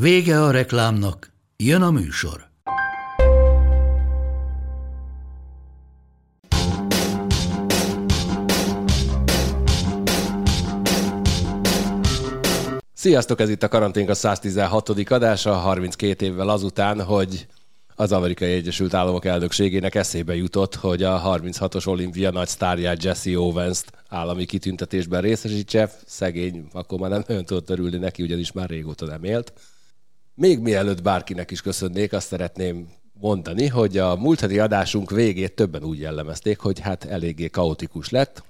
Vége a reklámnak, jön a műsor. Sziasztok, ez itt a karanténk a 116. adása, 32 évvel azután, hogy az Amerikai Egyesült Államok elnökségének eszébe jutott, hogy a 36-os olimpia nagy sztárját Jesse Owens-t állami kitüntetésben részesítse. Szegény, akkor már nem nagyon tudott örülni neki, ugyanis már régóta nem élt. Még mielőtt bárkinek is köszönnék, azt szeretném mondani, hogy a múlt heti adásunk végét többen úgy jellemezték, hogy hát eléggé kaotikus lett.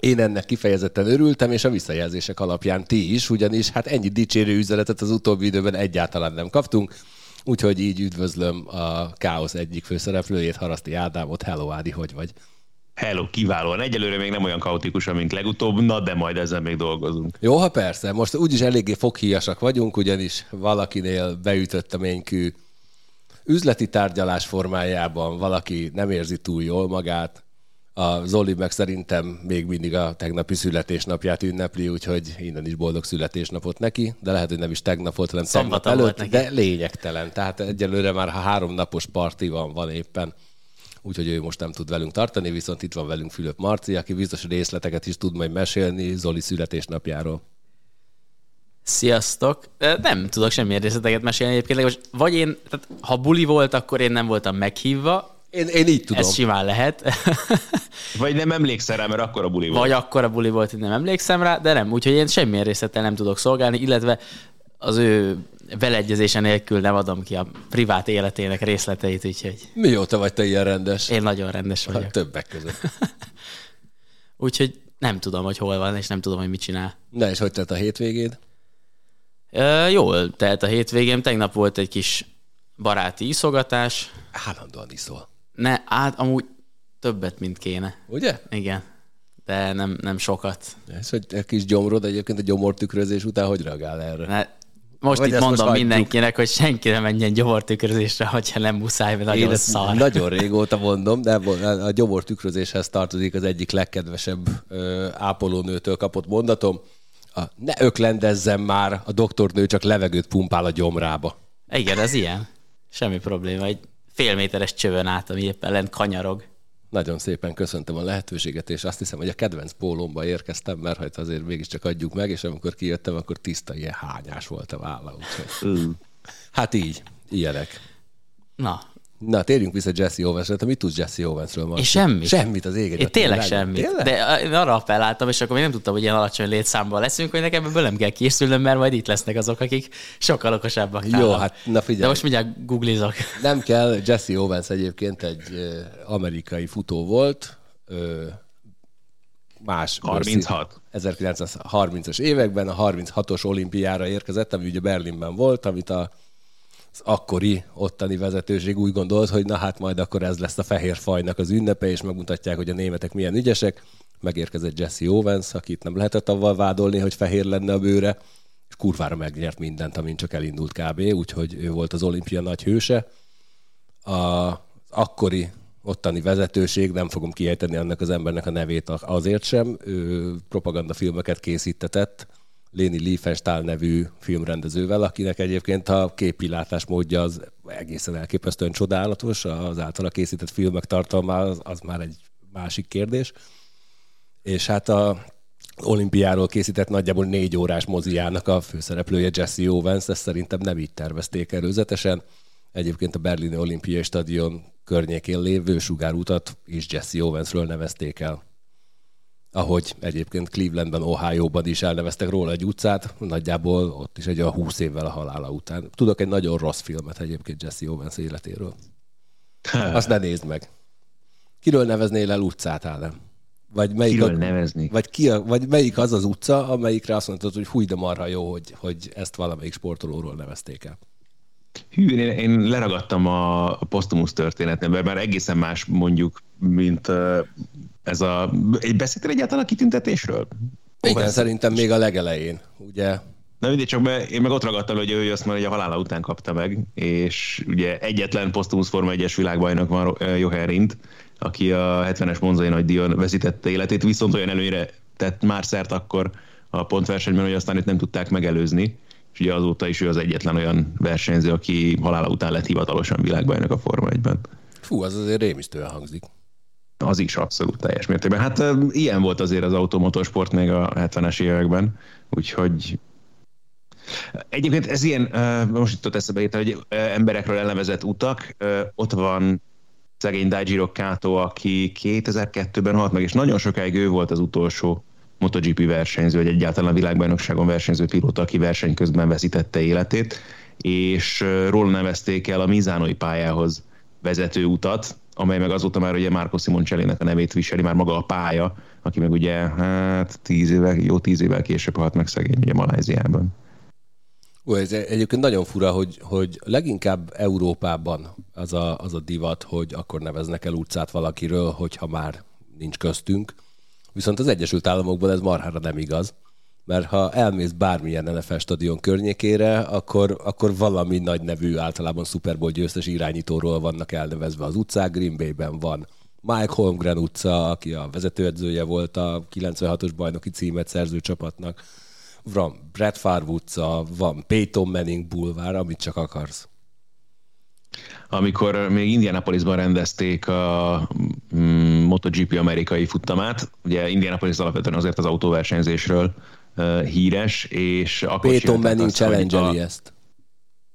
Én ennek kifejezetten örültem, és a visszajelzések alapján ti is, ugyanis hát ennyi dicsérő üzenetet az utóbbi időben egyáltalán nem kaptunk. Úgyhogy így üdvözlöm a Káosz egyik főszereplőjét, Haraszti Ádámot. Hello Ádi, hogy vagy? Hello, kiválóan. Egyelőre még nem olyan kaotikus, mint legutóbb, na de majd ezzel még dolgozunk. Jó, ha persze. Most úgyis eléggé foghíjasak vagyunk, ugyanis valakinél beütött a ménykű üzleti tárgyalás formájában, valaki nem érzi túl jól magát, a Zoli meg szerintem még mindig a tegnapi születésnapját ünnepli, úgyhogy innen is boldog születésnapot neki, de lehet, hogy nem is tegnap volt, hanem tegnap előtt, de lényegtelen. Tehát egyelőre már ha három napos parti van, van éppen úgyhogy ő most nem tud velünk tartani, viszont itt van velünk Fülöp Marci, aki biztos részleteket is tud majd mesélni Zoli születésnapjáról. Sziasztok! Nem tudok semmi részleteket mesélni egyébként, most vagy én, tehát ha buli volt, akkor én nem voltam meghívva, én, én így tudom. Ez simán lehet. Vagy nem emlékszel rá, mert akkor a buli volt. Vagy akkor a buli volt, hogy nem emlékszem rá, de nem. Úgyhogy én semmilyen részlettel nem tudok szolgálni, illetve az ő beleegyezése nélkül nem adom ki a privát életének részleteit, úgyhogy... Mióta vagy te ilyen rendes? Én nagyon rendes vagyok. Hát többek között. úgyhogy nem tudom, hogy hol van, és nem tudom, hogy mit csinál. Na, és hogy tett a hétvégéd? Ö, jól telt a hétvégém. Tegnap volt egy kis baráti iszogatás. Állandóan iszol. Ne, hát amúgy többet, mint kéne. Ugye? Igen. De nem, nem sokat. Ez, hogy egy kis gyomrod egyébként a gyomortükrözés után hogy reagál erre? Ne, most Vagy itt mondom most mindenkinek, hogy senki nem menjen gyomortükrözésre, hogyha nem muszáj, mert nagyon Én szar. nagyon régóta mondom, de a gyomortükrözéshez tartozik az egyik legkedvesebb ö, ápolónőtől kapott mondatom. A, ne öklendezzen már, a doktornő csak levegőt pumpál a gyomrába. Igen, ez ilyen. Semmi probléma. Egy fél méteres csövön át, ami éppen lent kanyarog. Nagyon szépen köszöntöm a lehetőséget, és azt hiszem, hogy a kedvenc pólomba érkeztem, mert hát azért mégiscsak adjuk meg, és amikor kijöttem, akkor tiszta ilyen hányás volt a válla. Úgyhogy... Hát így, ilyenek. Na, Na, térjünk vissza Jesse Owensre. Te mit tudsz Jesse Owensről? Én semmit. Semmit az éget. Én tényleg semmit. Tényleg? De én arra appelláltam, és akkor még nem tudtam, hogy ilyen alacsony létszámban leszünk, hogy nekem ebből nem kell készülnöm, mert majd itt lesznek azok, akik sokkal okosabbak. Jó, hát na figyelj. De most mindjárt googlizok. Nem kell. Jesse Owens egyébként egy amerikai futó volt, más 36. 1930-as években, a 36-os olimpiára érkezett, ami ugye Berlinben volt, amit a az akkori ottani vezetőség úgy gondolt, hogy na hát majd akkor ez lesz a fehér fajnak az ünnepe, és megmutatják, hogy a németek milyen ügyesek. Megérkezett Jesse Owens, akit nem lehetett avval vádolni, hogy fehér lenne a bőre, és kurvára megnyert mindent, amint csak elindult kb. Úgyhogy ő volt az olimpia nagy hőse. A akkori ottani vezetőség, nem fogom kiejteni annak az embernek a nevét azért sem, ő propagandafilmeket készítetett, Léni Liefenstahl nevű filmrendezővel, akinek egyébként a képilátás módja az egészen elképesztően csodálatos, az általa készített filmek tartalma az, az már egy másik kérdés. És hát a olimpiáról készített nagyjából négy órás moziának a főszereplője Jesse Owens, ezt szerintem nem így tervezték előzetesen. Egyébként a Berlini Olimpiai Stadion környékén lévő sugárútat is Jesse Owensről nevezték el ahogy egyébként Clevelandben, Ohio-ban is elneveztek róla egy utcát, nagyjából ott is egy a 20 évvel a halála után. Tudok egy nagyon rossz filmet egyébként Jesse Owens életéről. Azt ne nézd meg. Kiről neveznél el utcát, Ádám? Vagy melyik, Kiről a, nevezni? vagy, ki vagy melyik az az utca, amelyikre azt mondtad, hogy húj, de marha jó, hogy, hogy ezt valamelyik sportolóról nevezték el. Hű, én, én leragadtam a, a posztumusz történetnél, mert már egészen más mondjuk, mint ez a... Egy beszéltél egyáltalán a kitüntetésről? Igen, szerintem még a legelején, ugye Na mindig csak be, én meg ott ragadtam, hogy ő azt már hogy a halála után kapta meg, és ugye egyetlen posztumusz Forma 1-es világbajnok van Joher Rindt, aki a 70-es Monzai nagy díjon veszítette életét, viszont olyan előre tett már szert akkor a pontversenyben, hogy aztán itt nem tudták megelőzni, és ugye azóta is ő az egyetlen olyan versenyző, aki halála után lett hivatalosan világbajnok a Forma 1-ben. Fú, az azért rémisztően hangzik. Az is abszolút teljes mértékben. Hát ilyen volt azért az automotorsport még a 70-es években, úgyhogy Egyébként ez ilyen, most jutott eszembe, hogy emberekről elnevezett utak, ott van szegény Daijiro Kato, aki 2002-ben halt meg, és nagyon sokáig ő volt az utolsó MotoGP versenyző, vagy egyáltalán a világbajnokságon versenyző pilóta, aki verseny közben veszítette életét, és róla nevezték el a Mizánoi pályához vezető utat, amely meg azóta már ugye Marco Simoncelli-nek a nevét viseli, már maga a pálya, aki meg ugye hát tíz évvel, jó tíz évvel később halt meg szegény ugye Maláziában. Ó, ez egyébként nagyon fura, hogy, hogy leginkább Európában az a, az a divat, hogy akkor neveznek el utcát valakiről, hogyha már nincs köztünk. Viszont az Egyesült Államokban ez marhára nem igaz, mert ha elmész bármilyen NFL stadion környékére, akkor, akkor valami nagy nevű, általában Super Bowl győztes irányítóról vannak elnevezve az utcák. Green Bay-ben van Mike Holmgren utca, aki a vezetőedzője volt a 96-os bajnoki címet szerző csapatnak van Brad Favre utca, van Peyton Manning bulvár, amit csak akarsz. Amikor még Indianapolisban rendezték a mm, MotoGP amerikai futtamát, ugye Indianapolis alapvetően azért az autóversenyzésről híres, és akkor Peyton Manning challenge a... ezt.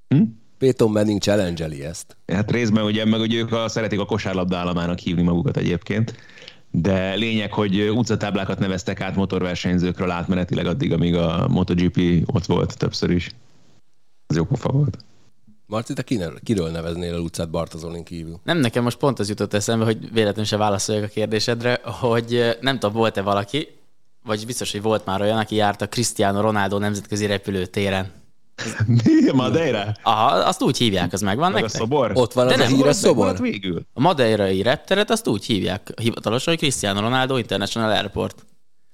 Hm? Peyton Manning challenge ezt. Hát részben ugye, meg hogy ők a, szeretik a kosárlabda államának hívni magukat egyébként, de lényeg, hogy utcatáblákat neveztek át motorversenyzőkről átmenetileg addig, amíg a MotoGP ott volt többször is. Ez jó pofa volt. Marci, te kiről, kiről neveznél el utcát Bartazolin kívül? Nem, nekem most pont az jutott eszembe, hogy véletlenül se válaszoljak a kérdésedre, hogy nem tudom, volt-e valaki, vagy biztos, hogy volt már olyan, aki járt a Cristiano Ronaldo nemzetközi repülőtéren. Mi? Madeira? Aha, azt úgy hívják, az megvan Meg nektek? a szobor? Ott van De az a nem, híres szobor? végül. A madeirai repteret azt úgy hívják hivatalosan, hogy Cristiano Ronaldo International Airport.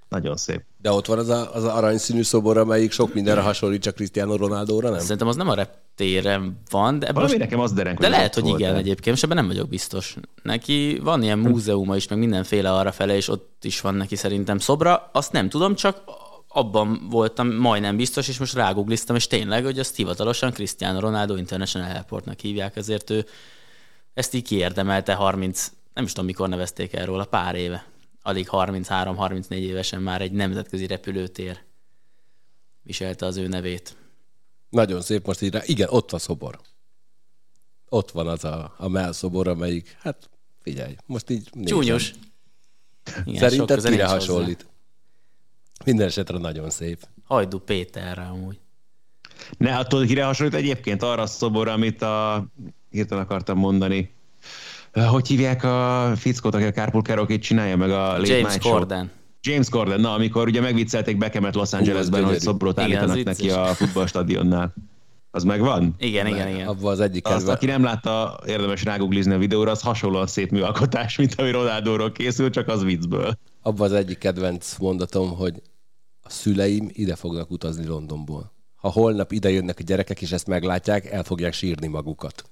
Nagyon szép. De ott van az a, az a aranyszínű szobor, amelyik sok mindenre hasonlít, csak Cristiano Ronaldo-ra, nem? Szerintem az nem a reptéren van, de, Valami most, nekem az derenk, de hogy lehet, hogy volt, igen de- egyébként, és ebben nem vagyok biztos. Neki van ilyen múzeuma is, meg mindenféle arra fele, és ott is van neki szerintem szobra. Azt nem tudom, csak abban voltam majdnem biztos, és most rágugliztam, és tényleg, hogy azt hivatalosan Cristiano Ronaldo International Airportnak hívják, ezért ő ezt így kiérdemelte 30, nem is tudom mikor nevezték el róla, pár éve. Alig 33-34 évesen már egy nemzetközi repülőtér viselte az ő nevét. Nagyon szép most így rá. Igen, ott van szobor. Ott van az a, a melszobor, amelyik, hát figyelj, most így nézem. Csúnyos. Igen, Szerinted kire nincs hozzá. hasonlít? Minden esetre nagyon szép. Hajdú Péterre amúgy. Ne, attól kire hasonlít egyébként arra a szoborra, amit a... Hirtelen akartam mondani. Hogy hívják a fickót, aki a Carpool karaoke csinálja, meg a Late James Night Show? Corden. James Corden, na, amikor ugye megviccelték Bekemet Los Angelesben, hogy gyönyörű. szobrot Igen, állítanak az neki a futballstadionnál. Az megvan? Igen, igen, igen. Abban az egyik Azt, aki nem látta, érdemes ráguglizni a videóra, az hasonlóan szép műalkotás, mint ami Ronaldóról készül, csak az viccből. Abban az egyik kedvenc mondatom, hogy a szüleim ide fognak utazni Londonból. Ha holnap ide jönnek a gyerekek, és ezt meglátják, el fogják sírni magukat.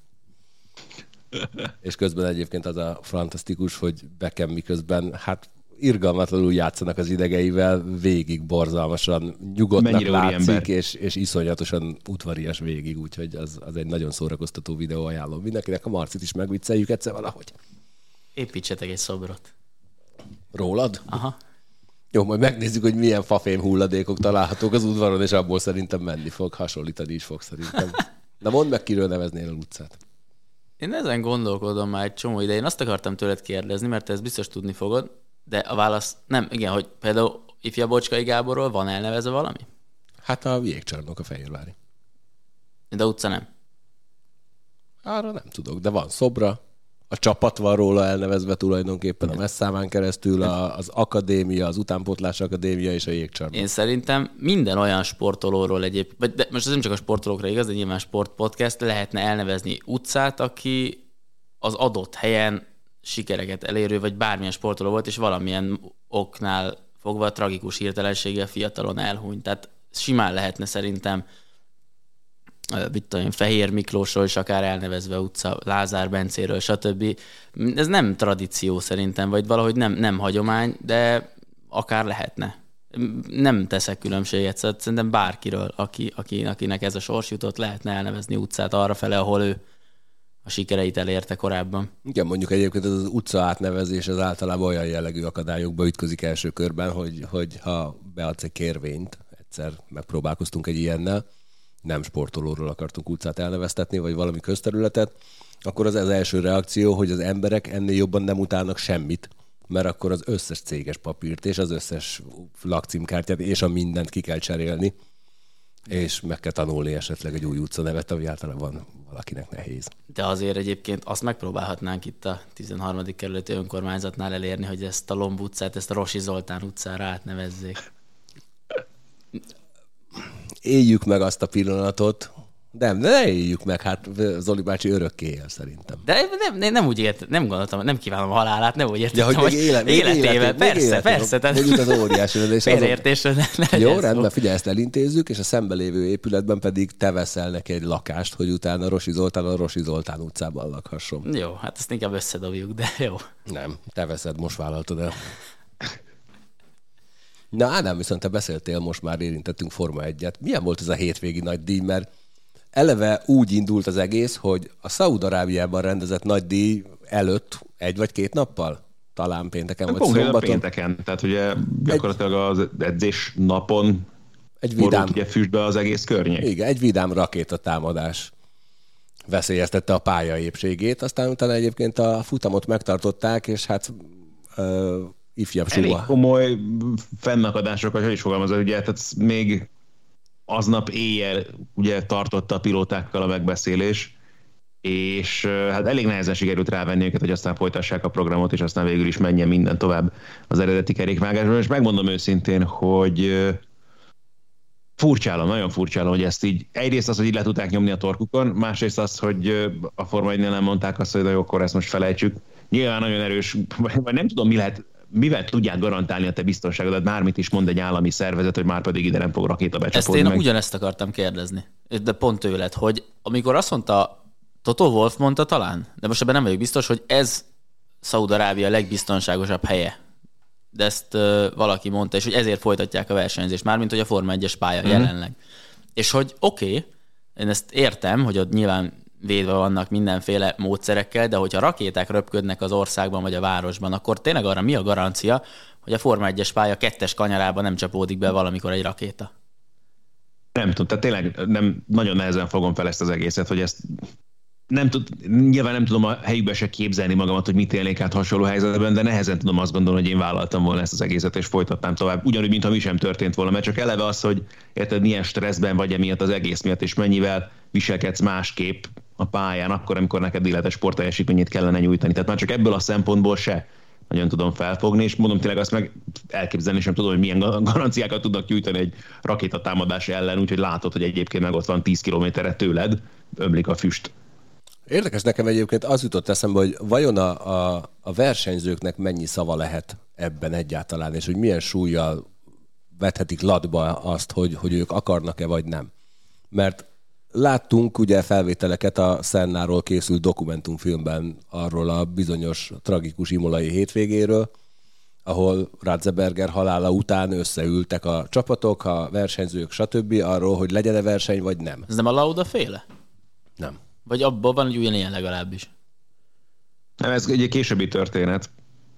És közben egyébként az a fantasztikus, hogy Beckham miközben, hát irgalmatlanul játszanak az idegeivel, végig borzalmasan nyugodtnak Mennyire látszik, és, és iszonyatosan udvarias végig, úgyhogy az, az egy nagyon szórakoztató videó, ajánlom mindenkinek. A Marcit is megvicceljük egyszer valahogy. Építsetek egy szobrot. Rólad? Aha. Jó, majd megnézzük, hogy milyen fafém hulladékok találhatók az udvaron, és abból szerintem menni fog, hasonlítani is fog szerintem. Na mondd meg, kiről neveznél a utcát. Én ezen gondolkodom már egy csomó ide. Én azt akartam tőled kérdezni, mert te ezt biztos tudni fogod, de a válasz nem, igen, hogy például ifja Bocskai Gáborról van elnevezve valami? Hát a jégcsarnok a Fehérvári. De utca nem. Arra nem tudok, de van szobra. A csapat van róla elnevezve tulajdonképpen a messzámán keresztül, a, az akadémia, az utánpótlás akadémia és a jégcsarnok. Én szerintem minden olyan sportolóról egyéb, vagy de most ez nem csak a sportolókra igaz, de nyilván sportpodcast lehetne elnevezni utcát, aki az adott helyen sikereket elérő, vagy bármilyen sportoló volt, és valamilyen oknál fogva tragikus hirtelenséggel fiatalon elhunyt. Tehát simán lehetne szerintem mit tudom, Fehér Miklósról is akár elnevezve utca, Lázár Bencéről, stb. Ez nem tradíció szerintem, vagy valahogy nem, nem hagyomány, de akár lehetne. Nem teszek különbséget, szóval szerintem bárkiről, aki, aki, akinek ez a sors jutott, lehetne elnevezni utcát arra fele, ahol ő a sikereit elérte korábban. Igen, mondjuk egyébként ez az utca átnevezés az általában olyan jellegű akadályokba ütközik első körben, hogy, hogy ha beadsz egy kérvényt, egyszer megpróbálkoztunk egy ilyennel, nem sportolóról akartunk utcát elneveztetni, vagy valami közterületet, akkor az az első reakció, hogy az emberek ennél jobban nem utálnak semmit, mert akkor az összes céges papírt és az összes lakcímkártyát és a mindent ki kell cserélni, és meg kell tanulni esetleg egy új utca nevet, ami általában valakinek nehéz. De azért egyébként azt megpróbálhatnánk itt a 13. kerületi önkormányzatnál elérni, hogy ezt a Lomb utcát, ezt a Rosi Zoltán utcára átnevezzék éljük meg azt a pillanatot, nem, ne éljük meg, hát Zoli bácsi örökké él szerintem. De nem, nem, nem úgy ért, nem gondoltam, nem kívánom a halálát, nem úgy értem, ja, hogy, hogy élet, életével, életével, persze, életével, persze. Tehát... Mondjuk az óriási és Félreértésre ne, ne Jó, rendben, figyelj, ezt elintézzük, és a szembelévő épületben pedig te veszel neki egy lakást, hogy utána Rosi Zoltán a Rosi Zoltán utcában lakhasson. Jó, hát ezt inkább összedobjuk, de jó. Nem, te veszed, most vállaltad el. Na Ádám, viszont te beszéltél, most már érintettünk Forma 1-et. Milyen volt ez a hétvégi nagy díj? Mert eleve úgy indult az egész, hogy a Szaúd-Arábiában rendezett nagy díj előtt egy vagy két nappal? Talán pénteken vagy Konkrétan szombaton. pénteken, tehát ugye gyakorlatilag az edzés napon egy vidám, ugye füstbe az egész környék. Igen, egy vidám rakétatámadás veszélyeztette a pálya épségét, aztán utána egyébként a futamot megtartották, és hát ö, ifjabb Elég suha. komoly fennakadások, hogy is fogalmazod, ugye, tehát még aznap éjjel ugye tartotta a pilótákkal a megbeszélés, és hát elég nehezen sikerült rávenni őket, hogy aztán folytassák a programot, és aztán végül is menjen minden tovább az eredeti kerékvágásban, és megmondom őszintén, hogy furcsálom, nagyon furcsálom, hogy ezt így, egyrészt az, hogy így le tudták nyomni a torkukon, másrészt az, hogy a Forma 1 nem mondták azt, hogy jó, akkor ezt most felejtsük. Nyilván nagyon erős, vagy nem tudom, mi lehet mivel tudják garantálni a te biztonságodat, bármit is mond egy állami szervezet, hogy már pedig ide nem fog rakéta becsapódni. Ezt én meg. ugyanezt akartam kérdezni, de pont tőled, hogy amikor azt mondta, Toto Wolf mondta talán, de most ebben nem vagyok biztos, hogy ez Szaúd-Arábia legbiztonságosabb helye. De ezt uh, valaki mondta, és hogy ezért folytatják a versenyzést, mármint hogy a Forma 1-es pálya mm-hmm. jelenleg. És hogy oké, okay, én ezt értem, hogy ott nyilván védve vannak mindenféle módszerekkel, de hogyha rakéták röpködnek az országban vagy a városban, akkor tényleg arra mi a garancia, hogy a Forma 1-es pálya kettes kanyarában nem csapódik be valamikor egy rakéta? Nem tudom, tehát tényleg nem, nagyon nehezen fogom fel ezt az egészet, hogy ezt nem tud, nyilván nem tudom a helyükbe se képzelni magamat, hogy mit élnék át hasonló helyzetben, de nehezen tudom azt gondolni, hogy én vállaltam volna ezt az egészet, és folytattam tovább. Ugyanúgy, mintha mi sem történt volna, mert csak eleve az, hogy érted, milyen stresszben vagy emiatt az egész miatt, és mennyivel viselkedsz másképp a pályán, akkor, amikor neked életes sportteljesítményét kellene nyújtani. Tehát már csak ebből a szempontból se nagyon tudom felfogni, és mondom tényleg azt meg elképzelni sem tudom, hogy milyen garanciákat tudnak nyújtani egy rakétatámadás ellen, úgyhogy látod, hogy egyébként meg ott van 10 kilométerre tőled, ömlik a füst. Érdekes nekem egyébként az jutott eszembe, hogy vajon a, a, a versenyzőknek mennyi szava lehet ebben egyáltalán, és hogy milyen súlyjal vethetik latba azt, hogy, hogy ők akarnak-e vagy nem. Mert láttunk ugye felvételeket a Szennáról készült dokumentumfilmben arról a bizonyos tragikus imolai hétvégéről, ahol Ratzeberger halála után összeültek a csapatok, a versenyzők, stb. arról, hogy legyen-e verseny, vagy nem. Ez nem a Lauda féle? Nem. Vagy abban van egy ugyanilyen legalábbis? Nem, ez egy későbbi történet.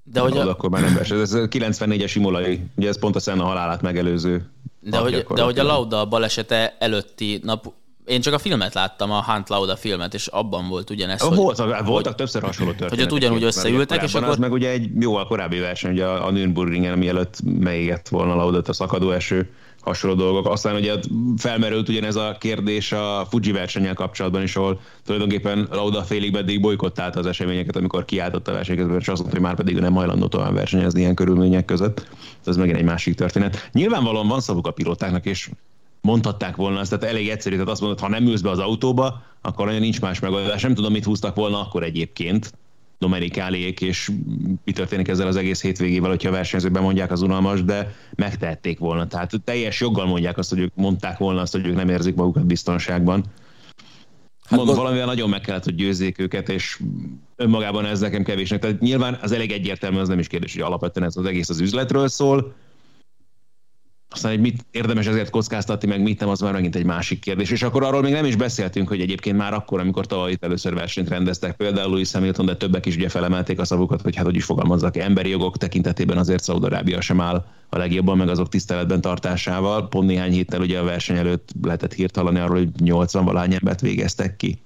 De hogy a... akkor már nem verseny. Ez 94-es imolai, ugye ez pont a Senna halálát megelőző. De hogy, de hogy a Lauda balesete előtti nap én csak a filmet láttam, a Hunt Lauda filmet, és abban volt ugyanez. Hogy, Voltak, voltak, voltak többször hasonló történetek. Hogy ott ugyanúgy összeültek, és akkor... Az meg ugye egy jóval korábbi verseny, ugye a Nürburgringen, mielőtt megégett volna Lauda a szakadó eső, hasonló dolgok. Aztán ugye felmerült ugyanez a kérdés a Fuji versennyel kapcsolatban is, ahol tulajdonképpen Lauda félig meddig bolykottálta az eseményeket, amikor kiáltott a versenyeket, és azt mondta, hogy már pedig nem hajlandó tovább versenyezni ilyen körülmények között. Ez megint egy másik történet. Nyilvánvalóan van szavuk a pilótáknak, és mondhatták volna azt, tehát elég egyszerű, tehát azt mondod, ha nem ülsz be az autóba, akkor olyan nincs más megoldás. Nem tudom, mit húztak volna akkor egyébként, Domenikáliék, és mi történik ezzel az egész hétvégével, hogyha a versenyzők mondják az unalmas, de megtehették volna. Tehát teljes joggal mondják azt, hogy ők mondták volna azt, hogy ők nem érzik magukat biztonságban. Hát Mondom, valamivel nagyon meg kellett, hogy győzzék őket, és önmagában ez nekem kevésnek. Tehát nyilván az elég egyértelmű, az nem is kérdés, hogy alapvetően ez az egész az üzletről szól, aztán, hogy mit érdemes ezért kockáztatni, meg mit nem, az már megint egy másik kérdés. És akkor arról még nem is beszéltünk, hogy egyébként már akkor, amikor tavaly itt először versenyt rendeztek, például Louis Hamilton, de többek is ugye felemelték a szavukat, hogy hát hogy is fogalmazzak, emberi jogok tekintetében azért Szaudarábia sem áll a legjobban, meg azok tiszteletben tartásával. Pont néhány héttel ugye a verseny előtt lehetett hírt hallani arról, hogy 80 valány embert végeztek ki.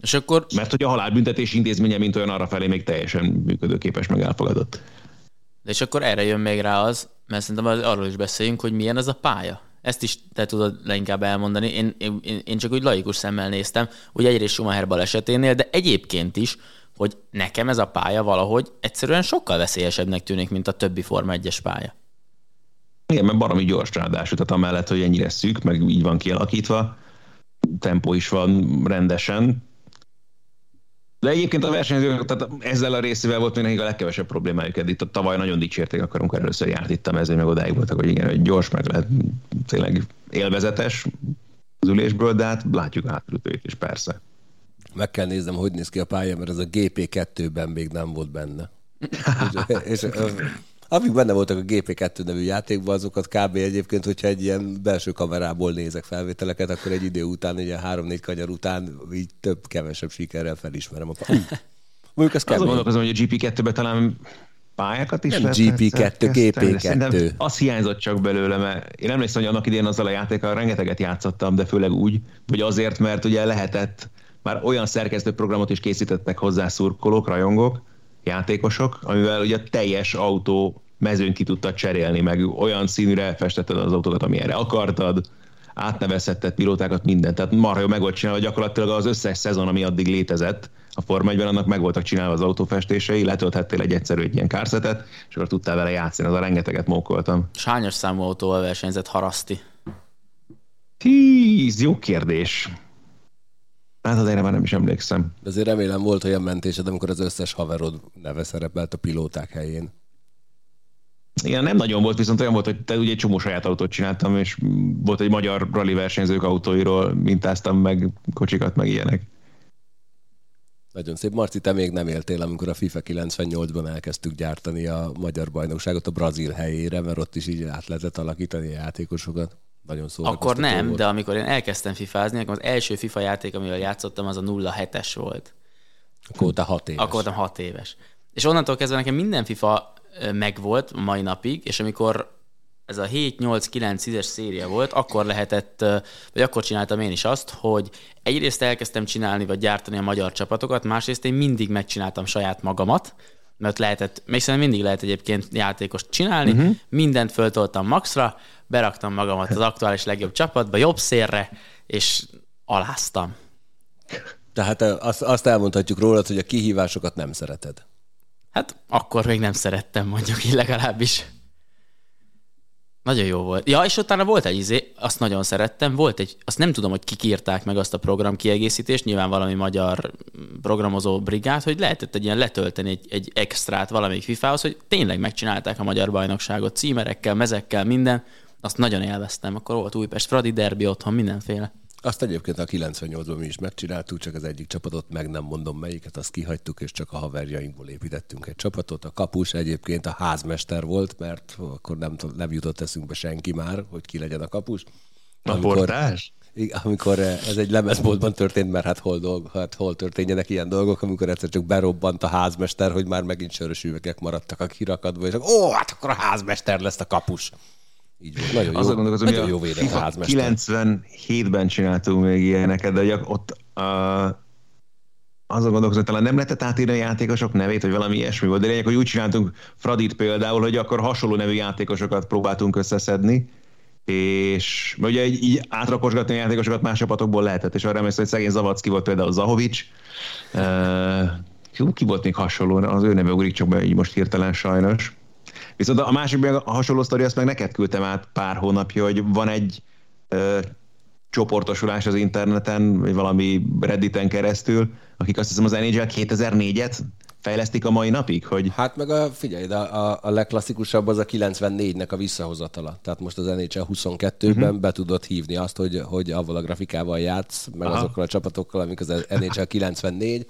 És akkor... Mert hogy a halálbüntetés intézménye, mint olyan arra felé még teljesen működőképes, meg elfogadott. De és akkor erre jön még rá az, mert szerintem arról is beszéljünk, hogy milyen ez a pálya. Ezt is te tudod leginkább elmondani. Én, én, én csak úgy laikus szemmel néztem, hogy egyrészt Schumacher baleseténél, de egyébként is, hogy nekem ez a pálya valahogy egyszerűen sokkal veszélyesebbnek tűnik, mint a többi Forma 1-es pálya. Igen, mert baromi gyors ráadásul, tehát amellett, hogy ennyire szűk, meg így van kialakítva, tempó is van rendesen, de egyébként a versenyzők, tehát ezzel a részével volt még a legkevesebb problémájuk eddig. A tavaly nagyon dicsérték, amikor először járt itt a mezőny, meg odáig voltak, hogy igen, hogy gyors, meg lehet tényleg élvezetes az ülésből, de hát látjuk hátulütőjét is persze. Meg kell néznem, hogy néz ki a pálya, mert ez a GP2-ben még nem volt benne. és, és amíg benne voltak a GP2 nevű játékban, azokat kb. egyébként, hogyha egy ilyen belső kamerából nézek felvételeket, akkor egy idő után, egy három-négy kanyar után így több-kevesebb sikerrel felismerem a Mondjuk azt kell gondolkozom, hogy a GP2-ben talán pályákat is Nem GP2, GP2. Az hiányzott csak belőle, mert én emlékszem, hogy annak idén azzal a játékkal rengeteget játszottam, de főleg úgy, hogy azért, mert ugye lehetett, már olyan szerkesztőprogramot is készítettek hozzá szurkolók, rajongók, játékosok, amivel ugye teljes autó mezőn ki tudtad cserélni, meg olyan színűre festetted az autókat, amilyenre akartad, átnevezhetted pilótákat, mindent. Tehát marha jó meg volt csinálva, gyakorlatilag az összes szezon, ami addig létezett, a Forma 1 annak meg voltak csinálva az autófestései, letölthettél egy egyszerű egy ilyen kársetet, és akkor tudtál vele játszani, az a rengeteget mókoltam. És számú autóval versenyzett Haraszti? Tíz, jó kérdés. Hát az erre már nem is emlékszem. De azért remélem volt olyan mentésed, amikor az összes haverod neve szerepelt a pilóták helyén. Igen, nem nagyon volt, viszont olyan volt, hogy te ugye egy csomó saját autót csináltam, és volt egy magyar rally versenyzők autóiról mintáztam meg kocsikat, meg ilyenek. Nagyon szép. Marci, te még nem éltél, amikor a FIFA 98-ban elkezdtük gyártani a magyar bajnokságot a Brazil helyére, mert ott is így át lehetett alakítani a játékosokat. Nagyon Akkor nem, volt. de amikor én elkezdtem fifázni, akkor az első FIFA játék, amivel játszottam, az a 07-es volt. Akkor voltam 6 éves. Akkor voltam 6 éves. És onnantól kezdve nekem minden FIFA megvolt mai napig, és amikor ez a 7, 8, 9, 10-es széria volt, akkor lehetett, vagy akkor csináltam én is azt, hogy egyrészt elkezdtem csinálni, vagy gyártani a magyar csapatokat, másrészt én mindig megcsináltam saját magamat, mert lehetett, még szerintem mindig lehet egyébként játékost csinálni, uh-huh. mindent föltoltam maxra, beraktam magamat az aktuális legjobb csapatba, jobb szélre, és aláztam. Tehát azt, azt elmondhatjuk rólad, hogy a kihívásokat nem szereted. Hát akkor még nem szerettem, mondjuk így legalábbis. Nagyon jó volt. Ja, és utána volt egy izé, azt nagyon szerettem, volt egy, azt nem tudom, hogy kik írták meg azt a program kiegészítést, nyilván valami magyar programozó brigád, hogy lehetett egy ilyen letölteni egy, egy extrát valamelyik FIFA-hoz, hogy tényleg megcsinálták a magyar bajnokságot címerekkel, mezekkel, minden. Azt nagyon élveztem. Akkor volt Újpest, Fradi derbi otthon, mindenféle. Azt egyébként a 98-ban mi is megcsináltuk, csak az egyik csapatot meg nem mondom melyiket, azt kihagytuk, és csak a haverjainkból építettünk egy csapatot. A kapus egyébként a házmester volt, mert akkor nem, nem jutott eszünkbe senki már, hogy ki legyen a kapus. A amikor, portás? Amikor ez egy lemezboltban történt, mert hát hol, dolg, hát hol történjenek ilyen dolgok, amikor egyszer csak berobbant a házmester, hogy már megint sörös üvegek maradtak a kirakatba, és akkor, ó, hát akkor a házmester lesz a kapus. Így volt. Nagyon jó, gondolkozom, nagyon hogy jó védett a házmester. 97-ben csináltunk még ilyeneket, de gyak, ott uh, azon gondolkozom, hogy talán nem lehetett átírni a játékosok nevét, vagy valami ilyesmi volt, de lényeg, hogy úgy csináltunk Fradit például, hogy akkor hasonló nevű játékosokat próbáltunk összeszedni, és ugye így, így átrakosgatni a játékosokat más csapatokból lehetett, és arra emlékszem, hogy szegény Zavacki volt például Zahovics, uh, ki volt még hasonló, az ő neve ugrik csak be így most hirtelen sajnos. Viszont a másik a hasonló sztori, azt meg neked küldtem át pár hónapja, hogy van egy ö, csoportosulás az interneten, vagy valami Redditen keresztül, akik azt hiszem az NHL 2004-et fejlesztik a mai napig, hogy Hát meg a, figyelj, de a, a legklasszikusabb az a 94-nek a visszahozatala. Tehát most az NHL 22-ben uh-huh. be tudod hívni azt, hogy, hogy avval a grafikával játsz, meg Aha. azokkal a csapatokkal, amik az NHL 94.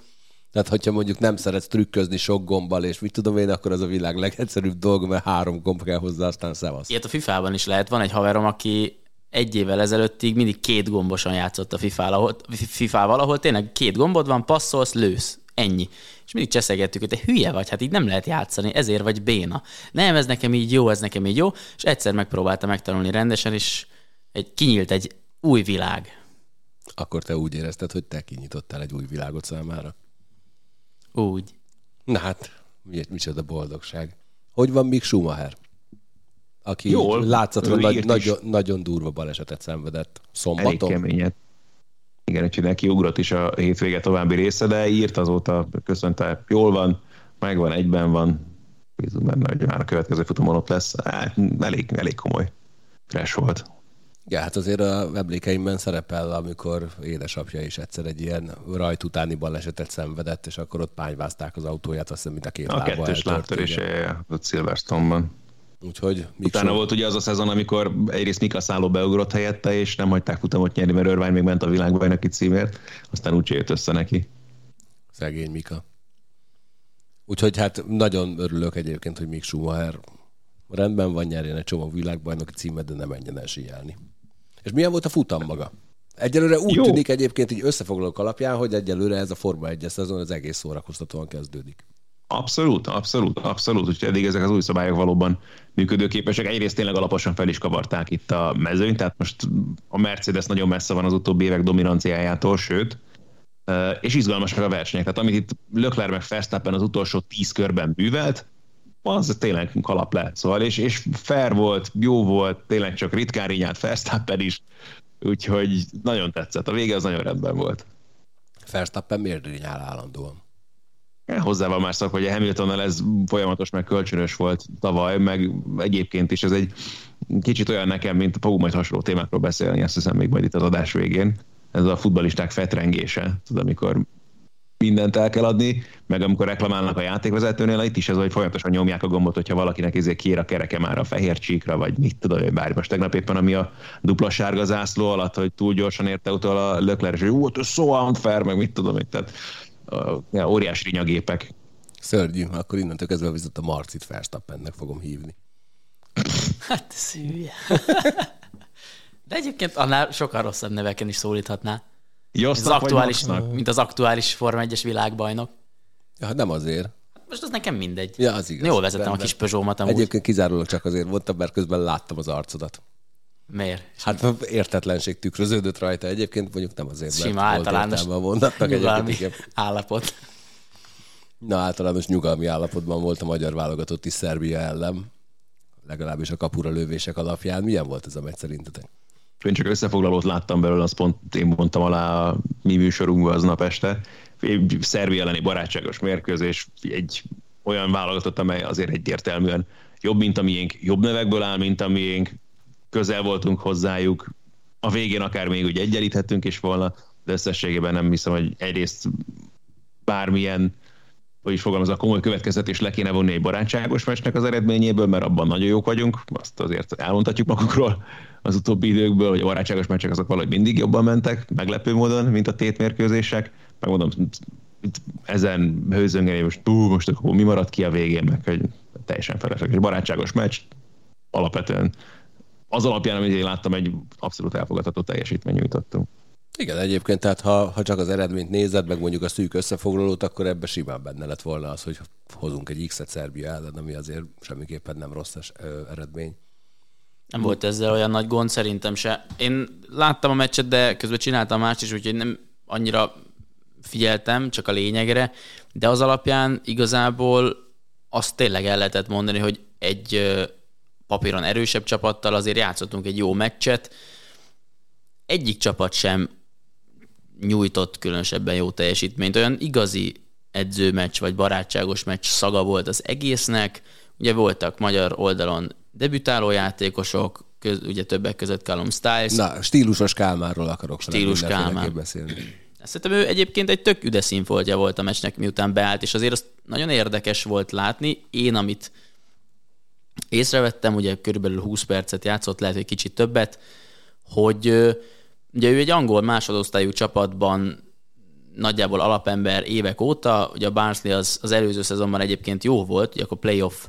Tehát, hogyha mondjuk nem szeretsz trükközni sok gombbal, és mit tudom én, akkor az a világ legegyszerűbb dolga, mert három gomb kell hozzá, aztán szevasz. Ilyet a FIFA-ban is lehet. Van egy haverom, aki egy évvel ezelőttig mindig két gombosan játszott a FIFA-val, ahol, FIFA-val, ahol tényleg két gombod van, passzolsz, lősz. Ennyi. És mindig cseszegettük, hogy te hülye vagy, hát így nem lehet játszani, ezért vagy béna. Nem, ez nekem így jó, ez nekem így jó, és egyszer megpróbálta megtanulni rendesen, és egy, kinyílt egy új világ. Akkor te úgy érezted, hogy te kinyitottál egy új világot számára. Úgy. Na hát, mi, micsoda boldogság. Hogy van Mick Schumacher? Aki Jól. látszatra nagy, nagyon, nagyon durva balesetet szenvedett. elég Szombaton? keményet. Igen, úgyhogy neki ugrott is a hétvége további része, de írt azóta, köszönte, jól van, megvan, egyben van, bízunk benne, hogy már a következő futamon ott lesz. Hát, elég, elég komoly crash volt. Ja, hát azért a emlékeimben szerepel, amikor édesapja is egyszer egy ilyen rajt utáni balesetet szenvedett, és akkor ott pányvázták az autóját, azt hiszem, mint a két A lába kettős lábtörése ott Silverstone-ban. Úgyhogy Utána volt ugye az a szezon, amikor egyrészt Mika Szálló beugrott helyette, és nem hagyták futamot nyerni, mert Örvány még ment a világbajnoki címért, aztán úgy jött össze neki. Szegény Mika. Úgyhogy hát nagyon örülök egyébként, hogy Mick Schumacher rendben van, nyerjen egy csomó világbajnoki címet, de ne menjen el síelni. És milyen volt a futam maga? Egyelőre úgy Jó. tűnik egyébként így összefoglalók alapján, hogy egyelőre ez a Forma 1 szezon az egész szórakoztatóan kezdődik. Abszolút, abszolút, abszolút. Úgyhogy eddig ezek az új szabályok valóban működőképesek. Egyrészt tényleg alaposan fel is kavarták itt a mezőnyt, tehát most a Mercedes nagyon messze van az utóbbi évek dominanciájától, sőt, és izgalmasak a versenyek. Tehát amit itt Leclerc meg Verstappen az utolsó tíz körben művelt, az tényleg kalap lett. Szóval, és, és fair volt, jó volt, tényleg csak ritkán rinyált Verstappen is, úgyhogy nagyon tetszett. A vége az nagyon rendben volt. Verstappen miért rinyál állandóan? Hozzá van már szak, hogy a Hamiltonnal ez folyamatos, meg kölcsönös volt tavaly, meg egyébként is ez egy kicsit olyan nekem, mint fogunk majd hasonló témákról beszélni, azt hiszem még majd itt az adás végén. Ez a futbalisták fetrengése, tudod, amikor mindent el kell adni, meg amikor reklamálnak a játékvezetőnél, itt is ez, hogy folyamatosan nyomják a gombot, hogyha valakinek ezért kér a kereke már a fehér csíkra, vagy mit tudom, hogy bármi. Most tegnap éppen, ami a dupla sárga zászló alatt, hogy túl gyorsan érte utol a Leclerc, és hogy ú, ez so unfair, meg mit tudom, hogy tehát uh, ja, óriási rinyagépek. Szörnyű, akkor innentől kezdve viszont a Marcit Verstappennek fogom hívni. Hát hülye. De egyébként annál sokkal rosszabb neveken is szólíthatná. Mint az Josznak vagy aktuális, mint az aktuális Forma 1-es világbajnok. Ja, hát nem azért. Most az nekem mindegy. Ja, az igaz. Jól vezetem a kis Peugeot-mat amúgy. Egyébként kizárólag csak azért mondtam, mert közben láttam az arcodat. Miért? Hát értetlenség tükröződött rajta egyébként, mondjuk nem azért, mert Sima általános mondatnak nyugalmi egyébként. Állapot. Na, általános nyugalmi állapotban volt a magyar válogatott is Szerbia ellen, legalábbis a kapura lövések alapján. Milyen volt ez a meccs szerintetek? Én csak összefoglalót láttam belőle, azt pont én mondtam alá a mi műsorunkban aznap este. Egy Szerbia elleni barátságos mérkőzés, egy olyan válogatott, amely azért egyértelműen jobb, mint a miénk, jobb nevekből áll, mint a miénk, közel voltunk hozzájuk, a végén akár még úgy egyenlíthettünk is volna, de összességében nem hiszem, hogy egyrészt bármilyen hogy is fogalmazza, komoly következtetés le kéne vonni egy barátságos meccsnek az eredményéből, mert abban nagyon jók vagyunk, azt azért elmondhatjuk magukról az utóbbi időkből, hogy a barátságos meccsek azok valahogy mindig jobban mentek, meglepő módon, mint a tétmérkőzések. Megmondom, ezen hőzöngeni, most, hú, most akkor mi maradt ki a végén, meg hogy teljesen felesleges. Barátságos meccs, alapvetően az alapján, amit én láttam, egy abszolút elfogadható teljesítmény nyújtottunk. Igen, egyébként, tehát ha, ha csak az eredményt nézed, meg mondjuk a szűk összefoglalót, akkor ebbe simán benne lett volna az, hogy hozunk egy X-et Szerbia ellen, ami azért semmiképpen nem rossz eredmény. Nem volt ezzel olyan nagy gond, szerintem se. Én láttam a meccset, de közben csináltam mást is, úgyhogy nem annyira figyeltem, csak a lényegre, de az alapján igazából azt tényleg el lehetett mondani, hogy egy papíron erősebb csapattal azért játszottunk egy jó meccset. Egyik csapat sem nyújtott különösebben jó teljesítményt. Olyan igazi edzőmeccs vagy barátságos meccs szaga volt az egésznek. Ugye voltak magyar oldalon debütáló játékosok, köz, ugye többek között Callum Styles. Na, stílusos Kálmárról akarok Stílus Kálmár. beszélni. Szerintem ő egyébként egy tök üde színfoltja volt a meccsnek, miután beállt, és azért az nagyon érdekes volt látni. Én, amit észrevettem, ugye körülbelül 20 percet játszott, lehet, hogy kicsit többet, hogy ugye ő egy angol másodosztályú csapatban nagyjából alapember évek óta, ugye a Barnsley az, az előző szezonban egyébként jó volt, ugye akkor playoff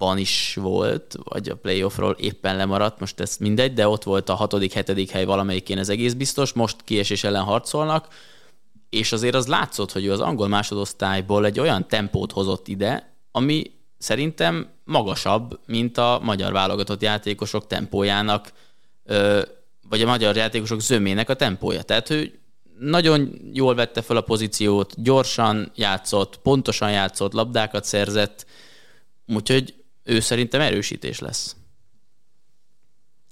ban is volt, vagy a playoffról éppen lemaradt, most ez mindegy, de ott volt a hatodik, hetedik hely valamelyikén, ez egész biztos, most kiesés ellen harcolnak, és azért az látszott, hogy ő az angol másodosztályból egy olyan tempót hozott ide, ami szerintem magasabb, mint a magyar válogatott játékosok tempójának, vagy a magyar játékosok zömének a tempója. Tehát ő nagyon jól vette fel a pozíciót, gyorsan játszott, pontosan játszott, labdákat szerzett, úgyhogy ő szerintem erősítés lesz.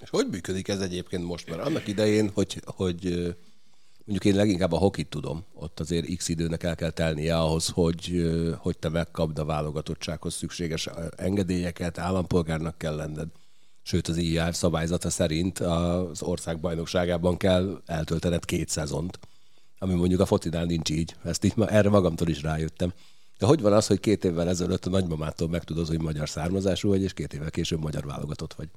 És hogy működik ez egyébként most? Mert annak idején, hogy, hogy mondjuk én leginkább a hokit tudom, ott azért x időnek el kell telnie ahhoz, hogy, hogy te megkapd a válogatottsághoz szükséges engedélyeket, állampolgárnak kell lenned. Sőt, az IR szabályzata szerint az ország bajnokságában kell eltöltened két szezont, ami mondjuk a focinál nincs így. Ezt így erre magamtól is rájöttem. De hogy van az, hogy két évvel ezelőtt a nagymamától megtudod, hogy magyar származású vagy, és két évvel később magyar válogatott vagy?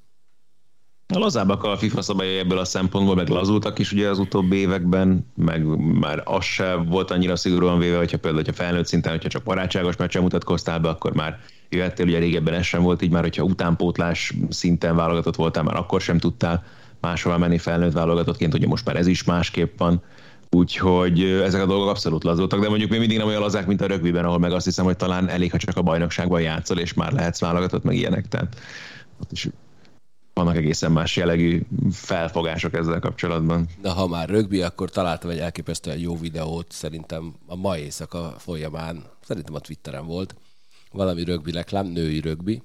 A lazábbak a FIFA szabályai ebből a szempontból, meg lazultak is ugye az utóbbi években, meg már az se volt annyira szigorúan véve, hogyha például, hogyha felnőtt szinten, hogyha csak barátságos meccsen mutatkoztál be, akkor már jöhettél, ugye régebben ez sem volt így, már hogyha utánpótlás szinten válogatott voltál, már akkor sem tudtál máshol menni felnőtt válogatottként, ugye most már ez is másképp van. Úgyhogy ezek a dolgok abszolút lazultak, de mondjuk még mindig nem olyan lazák, mint a rögbiben, ahol meg azt hiszem, hogy talán elég, ha csak a bajnokságban játszol, és már lehetsz válogatott, meg ilyenek. Tehát ott is vannak egészen más jellegű felfogások ezzel kapcsolatban. Na, ha már rögbi, akkor találtam egy elképesztően jó videót, szerintem a mai éjszaka folyamán, szerintem a Twitteren volt, valami rögbi reklám, női rögbi,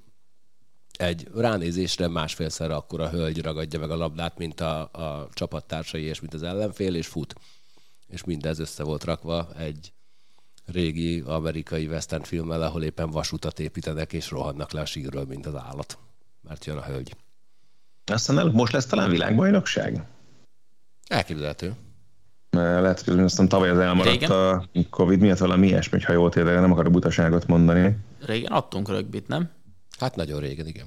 egy ránézésre másfélszer akkor a hölgy ragadja meg a labdát, mint a, a csapattársai és mint az ellenfél, és fut és mindez össze volt rakva egy régi amerikai western filmmel, ahol éppen vasutat építenek, és rohannak le a sírről, mint az állat. Mert jön a hölgy. Aztán el, most lesz talán világbajnokság? Elképzelhető. Lehet, hogy aztán tavaly az elmaradt Régen? a Covid miatt valami ilyesmi, ha jól tényleg nem akarok butaságot mondani. Régen adtunk rögbit, nem? Hát nagyon régen, igen.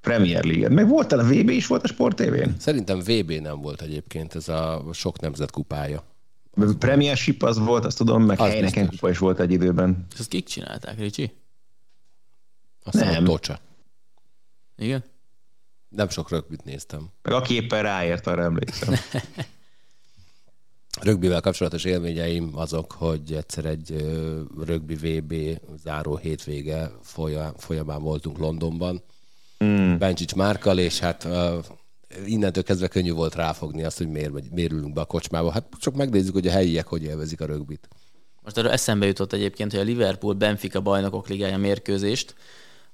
Premier League. Meg volt a VB is volt a Sport tv Szerintem VB nem volt egyébként, ez a sok nemzet kupája. Premiership az volt, azt tudom, meg az helyneken kupa is volt egy időben. És azt kik csinálták, Ricsi? Azt nem. Tocsa. Igen? Nem sok rögbit néztem. Meg aki éppen ráért, arra emlékszem. Rögbivel kapcsolatos élményeim azok, hogy egyszer egy rögbi VB záró hétvége folyamán voltunk Londonban, mm. Bencsics Márkal, és hát innentől kezdve könnyű volt ráfogni azt, hogy miért, miért ülünk be a kocsmába. Hát csak megnézzük, hogy a helyiek hogy élvezik a rögbit. Most erről eszembe jutott egyébként, hogy a Liverpool-Benfica bajnokok ligája mérkőzést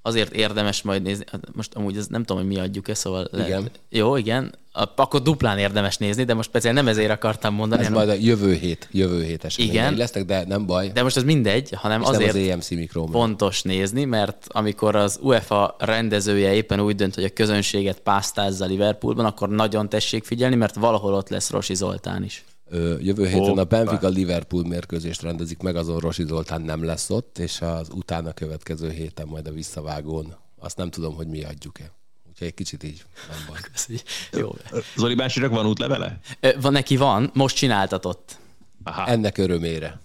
azért érdemes majd nézni, hát most amúgy ez nem tudom, hogy mi adjuk ezt, szóval lehet, igen. jó, igen, akkor duplán érdemes nézni, de most speciál nem ezért akartam mondani. Ez hanem... majd a jövő hét, jövő hét igen. lesznek, de nem baj. De most ez mindegy, hanem És azért nem az EMC fontos nézni, mert amikor az UEFA rendezője éppen úgy dönt, hogy a közönséget pásztázza Liverpoolban, akkor nagyon tessék figyelni, mert valahol ott lesz Rosi Zoltán is. Jövő héten Hoppa. a Benfica Liverpool mérkőzést rendezik meg, azon Rosi Zoltán nem lesz ott, és az utána következő héten majd a visszavágón. Azt nem tudom, hogy mi adjuk-e. Úgyhogy egy kicsit így nem baj. Jó. Zoli bácsinak van útlevele? Van, neki van, most csináltatott. Aha. Ennek örömére.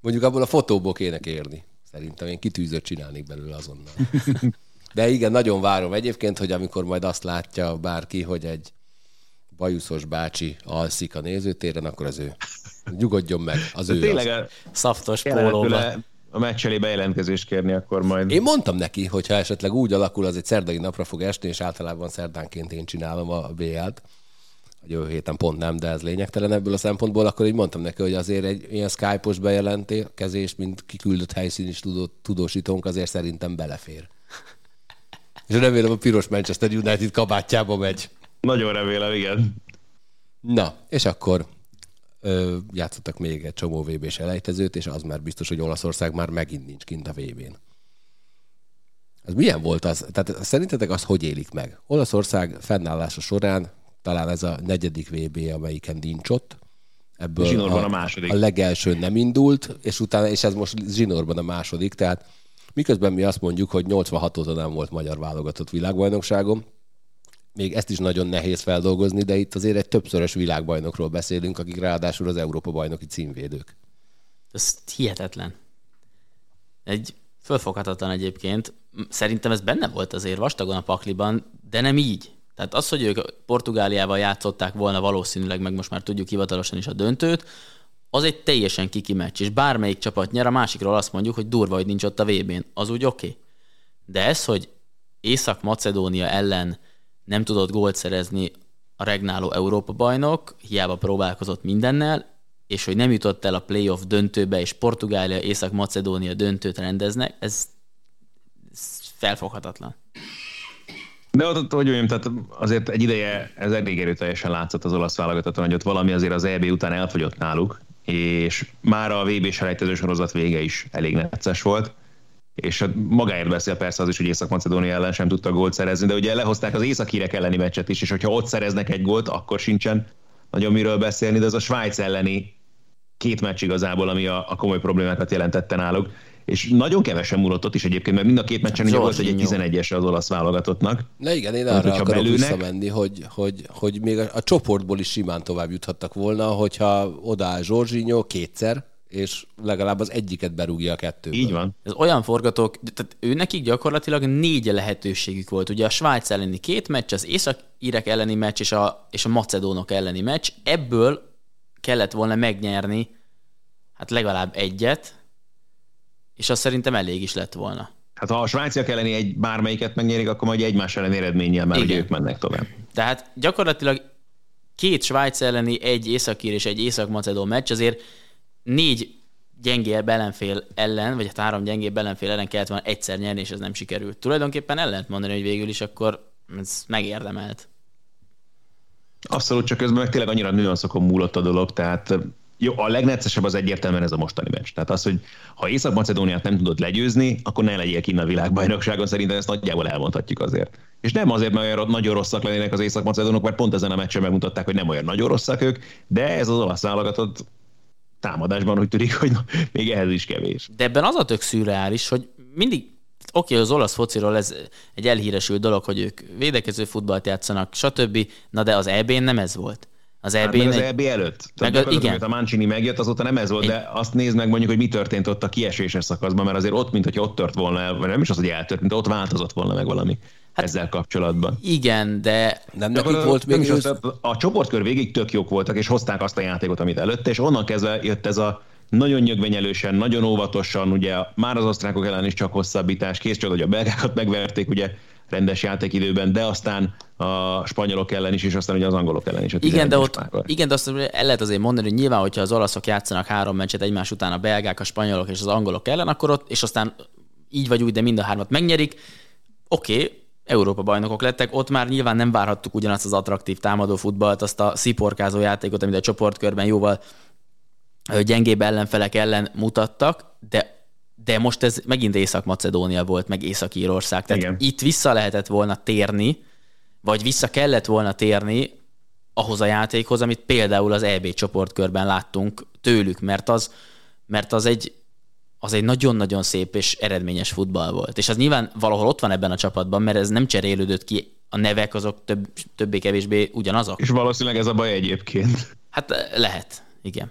Mondjuk abból a fotóból kéne érni. Szerintem én kitűzött csinálnék belőle azonnal. De igen, nagyon várom egyébként, hogy amikor majd azt látja bárki, hogy egy bajuszos bácsi alszik a nézőtéren, akkor az ő. Nyugodjon meg, az De ő tényleg az. Szaftos pólóban. a meccs elé bejelentkezést kérni, akkor majd... Én mondtam neki, hogy ha esetleg úgy alakul, az egy szerdai napra fog esni, és általában szerdánként én csinálom a BL-t, a jövő héten pont nem, de ez lényegtelen ebből a szempontból, akkor így mondtam neki, hogy azért egy ilyen Skype-os bejelentés, mint kiküldött helyszín is tudó, tudósítónk, azért szerintem belefér. És remélem a piros Manchester United kabátjába megy. Nagyon remélem, igen. Na, és akkor ö, játszottak még egy csomó VB-s elejtezőt, és az már biztos, hogy Olaszország már megint nincs kint a VB-n. Ez milyen volt az? Tehát szerintetek az hogy élik meg? Olaszország fennállása során talán ez a negyedik VB, amelyiken nincs ott. Ebből Zsinórban a, a második. A legelső nem indult, és utána, és ez most Zsinórban a második, tehát miközben mi azt mondjuk, hogy 86 óta nem volt magyar válogatott világbajnokságom, még ezt is nagyon nehéz feldolgozni, de itt azért egy többszörös világbajnokról beszélünk, akik ráadásul az Európa bajnoki címvédők. Ez hihetetlen. Egy fölfoghatatlan egyébként. Szerintem ez benne volt azért vastagon a pakliban, de nem így. Tehát az, hogy ők Portugáliával játszották volna valószínűleg, meg most már tudjuk hivatalosan is a döntőt, az egy teljesen kiki meccs, és bármelyik csapat nyer, a másikról azt mondjuk, hogy durva, hogy nincs ott a VB-n. Az úgy oké. Okay. De ez, hogy Észak-Macedónia ellen nem tudott gólt szerezni a regnáló Európa bajnok, hiába próbálkozott mindennel, és hogy nem jutott el a playoff döntőbe, és Portugália, Észak-Macedónia döntőt rendeznek, ez, ez felfoghatatlan. De ott, hogy mondjam, tehát azért egy ideje ez elég erőteljesen látszott az olasz válogatottan, hogy ott valami azért az EB után elfogyott náluk, és már a VB-s sorozat vége is elég necces volt és hát magáért beszél persze az is, hogy Észak-Macedónia ellen sem tudta gólt szerezni, de ugye lehozták az északírek elleni meccset is, és hogyha ott szereznek egy gólt, akkor sincsen nagyon miről beszélni, de az a Svájc elleni két meccs igazából, ami a, a komoly problémákat jelentette náluk. És nagyon kevesen múlott ott is egyébként, mert mind a két meccsen ugye volt, egy 11-es az olasz válogatottnak. Na igen, én arra akarok belőnek... visszamenni, hogy, hogy, hogy még a, a csoportból is simán tovább juthattak volna, hogyha odaáll Zsorzsinyó kétszer, és legalább az egyiket berúgja a kettőből. Így van. Ez olyan forgatók, tehát ő nekik gyakorlatilag négy lehetőségük volt. Ugye a Svájc elleni két meccs, az észak-írek elleni meccs és a, és a macedónok elleni meccs. Ebből kellett volna megnyerni hát legalább egyet, és az szerintem elég is lett volna. Hát ha a svájciak elleni egy bármelyiket megnyerik, akkor majd egymás ellen eredménnyel, mert ugye ők mennek tovább. Tehát gyakorlatilag két Svájc elleni, egy északír és egy észak-macedón meccs azért négy gyengébb ellenfél ellen, vagy hát három gyengébb ellenfél ellen kellett volna egyszer nyerni, és ez nem sikerült. Tulajdonképpen el lehet mondani, hogy végül is akkor ez megérdemelt. Abszolút, csak közben meg tényleg annyira nüanszokon múlott a dolog, tehát jó, a legneccesebb az egyértelműen ez a mostani meccs. Tehát az, hogy ha Észak-Macedóniát nem tudod legyőzni, akkor ne legyél kinn a világbajnokságon, szerintem ezt nagyjából elmondhatjuk azért. És nem azért, mert olyan nagyon rosszak lennének az Észak-Macedónok, mert pont ezen a meccsen megmutatták, hogy nem olyan nagyon rosszak ők, de ez az olasz válogatott támadásban úgy tűnik, hogy még ehhez is kevés. De ebben az a tök szürreális, hogy mindig oké, okay, az olasz fociról ez egy elhíresült dolog, hogy ők védekező futballt játszanak, stb. Na de az EB-n nem ez volt. Az EB, hát az EB előtt. Meg Tehát igen. a Mancini megjött, azóta nem ez volt, Én... de azt nézd meg mondjuk, hogy mi történt ott a kieséses szakaszban, mert azért ott, mint hogy ott tört volna el, vagy nem is az, hogy eltört, mint ott változott volna meg valami hát, ezzel kapcsolatban. Igen, de... Nem nekik de volt még... Ősz... A, a csoportkör végig tök jók voltak, és hozták azt a játékot, amit előtte, és onnan kezdve jött ez a nagyon nyögvenyelősen, nagyon óvatosan, ugye már az osztrákok ellen is csak hosszabbítás, kész csoda, hogy a belgákat megverték, ugye rendes játékidőben, de aztán a spanyolok ellen is, és aztán ugye az angolok ellen is. Igen, de ott, igen, de azt el lehet azért mondani, hogy nyilván, hogyha az olaszok játszanak három meccset egymás után a belgák, a spanyolok és az angolok ellen, akkor ott, és aztán így vagy úgy, de mind a hármat megnyerik, oké, okay, Európa bajnokok lettek, ott már nyilván nem várhattuk ugyanazt az attraktív támadó futballt, azt a sziporkázó játékot, amit a csoportkörben jóval gyengébb ellenfelek ellen mutattak, de de most ez megint Észak-Macedónia volt, meg Észak-Írország. Tehát Igen. itt vissza lehetett volna térni, vagy vissza kellett volna térni ahhoz a játékhoz, amit például az EB csoportkörben láttunk tőlük, mert az, mert az egy, az egy nagyon-nagyon szép és eredményes futball volt. És az nyilván valahol ott van ebben a csapatban, mert ez nem cserélődött ki, a nevek azok több, többé-kevésbé ugyanazok. És valószínűleg ez a baj egyébként. Hát lehet, igen.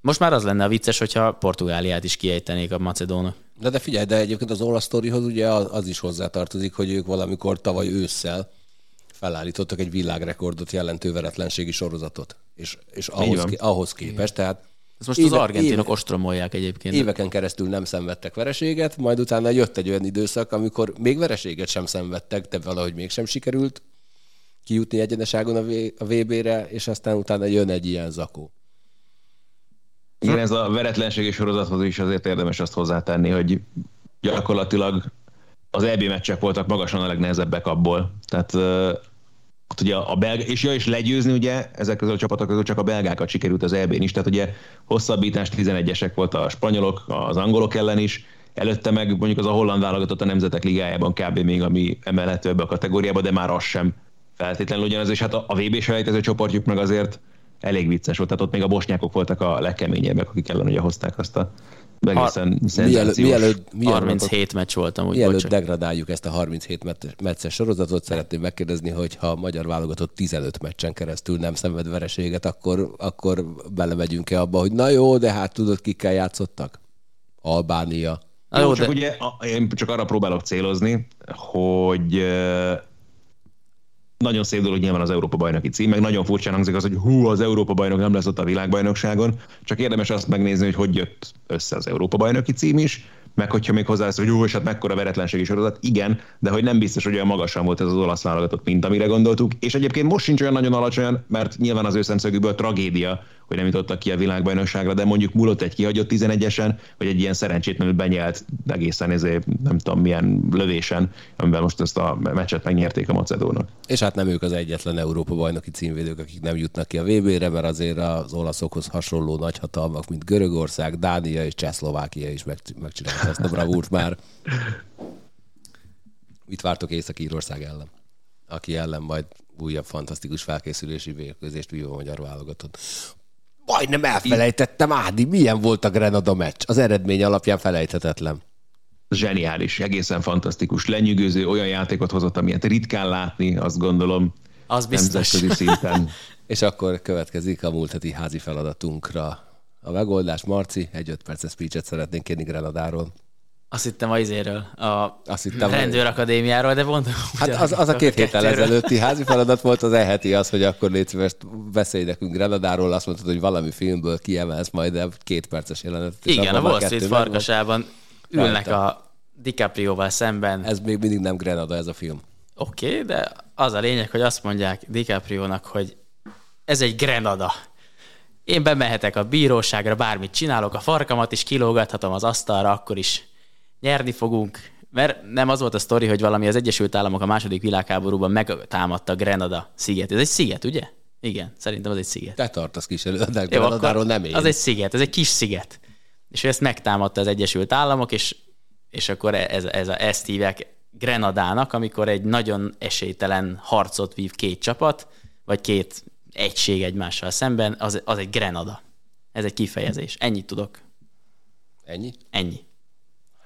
Most már az lenne a vicces, hogyha Portugáliát is kiejtenék a macedónok. De, de figyelj, de egyébként az olasz sztorihoz ugye az, az is hozzátartozik, hogy ők valamikor tavaly ősszel felállítottak egy világrekordot jelentő veretlenségi sorozatot. És, és ahhoz, ahhoz képest, tehát Ezt most Éve- az argentinok éve- ostromolják egyébként. Éveken keresztül nem szenvedtek vereséget, majd utána jött egy olyan időszak, amikor még vereséget sem szenvedtek, de valahogy mégsem sikerült kijutni egyeneságon a, VB-re, és aztán utána jön egy ilyen zakó. Igen, ez a veretlenségi sorozathoz is azért érdemes azt hozzátenni, hogy gyakorlatilag az EB meccsek voltak magasan a legnehezebbek abból. Tehát ott ugye a belga, és ja, és legyőzni ugye ezek közül a csapatok közül csak a belgákat sikerült az EB-n is, tehát ugye hosszabbítás 11-esek volt a spanyolok, az angolok ellen is, előtte meg mondjuk az a holland válogatott a Nemzetek Ligájában kb. még, ami emelhető ebbe a kategóriába, de már az sem feltétlenül ugyanaz, és hát a, a VB selejtező csoportjuk meg azért elég vicces volt, tehát ott még a bosnyákok voltak a legkeményebbek, akik ellen ugye hozták azt a egészen Mielőtt, szenzációs... mielőtt, mielőtt, 37 meccs voltam, úgy mielőtt bocsánat. degradáljuk ezt a 37 met- meccses sorozatot, szeretném megkérdezni, hogy ha a magyar válogatott 15 meccsen keresztül nem szenved vereséget, akkor, akkor belemegyünk-e abba, hogy na jó, de hát tudod, kikkel játszottak? Albánia. Na Jó, jó, csak de ugye én csak arra próbálok célozni, hogy nagyon szép dolog nyilván az Európa bajnoki cím, meg nagyon furcsán hangzik az, hogy hú, az Európa bajnok nem lesz ott a világbajnokságon, csak érdemes azt megnézni, hogy hogy jött össze az Európa bajnoki cím is, meg hogyha még hozzá hogy jó, és hát mekkora veretlenségi sorozat, igen, de hogy nem biztos, hogy olyan magasan volt ez az olasz válogatott, mint amire gondoltuk, és egyébként most sincs olyan nagyon alacsonyan, mert nyilván az ő tragédia, hogy nem jutottak ki a világbajnokságra, de mondjuk múlott egy kihagyott 11-esen, vagy egy ilyen szerencsétlenül benyelt egészen ezért nem tudom milyen lövésen, amivel most ezt a meccset megnyerték a Macedónok. És hát nem ők az egyetlen Európa bajnoki címvédők, akik nem jutnak ki a VB-re, mert azért az olaszokhoz hasonló nagyhatalmak, mint Görögország, Dánia és Csehszlovákia is meg, megcsinálta ezt a bravúrt már. Mit vártok Észak-Írország ellen? Aki ellen majd újabb fantasztikus felkészülési vérkőzést vív a magyar válogatott. Majdnem elfelejtettem, Ádi, milyen volt a Grenada meccs? Az eredmény alapján felejthetetlen. Zseniális, egészen fantasztikus, lenyűgöző, olyan játékot hozott, amilyet ritkán látni, azt gondolom, az biztos. nemzetközi szinten. És akkor következik a múlt heti házi feladatunkra a megoldás. Marci, egy öt perces speechet szeretnénk kérni Grenadáról. Azt hittem az izéről, a Azt hittem, rendőrakadémiáról, de mondom. Hát az, az a két héttel ezelőtti házi feladat volt, az elheti az, hogy akkor légy szíves, beszélj nekünk Grenadáról, azt mondtad, hogy valami filmből kiemelsz majd két perces jelenetet. Igen, a Wall Street farkasában ülnek a DiCaprioval szemben. Ez még mindig nem Grenada ez a film. Oké, okay, de az a lényeg, hogy azt mondják DiCaprionak, hogy ez egy Grenada. Én bemehetek a bíróságra, bármit csinálok, a farkamat is kilógathatom az asztalra, akkor is nyerni fogunk. Mert nem az volt a sztori, hogy valami az Egyesült Államok a második világháborúban megtámadta Grenada sziget. Ez egy sziget, ugye? Igen, szerintem az egy sziget. Te tartasz kis elő, de Jó, Grenadáról akkor nem én. Az egy sziget, ez egy kis sziget. És ezt megtámadta az Egyesült Államok, és, és akkor ez, ez a, ezt hívják Grenadának, amikor egy nagyon esélytelen harcot vív két csapat, vagy két egység egymással szemben, az, az egy Grenada. Ez egy kifejezés. Ennyit tudok. Ennyi? Ennyi.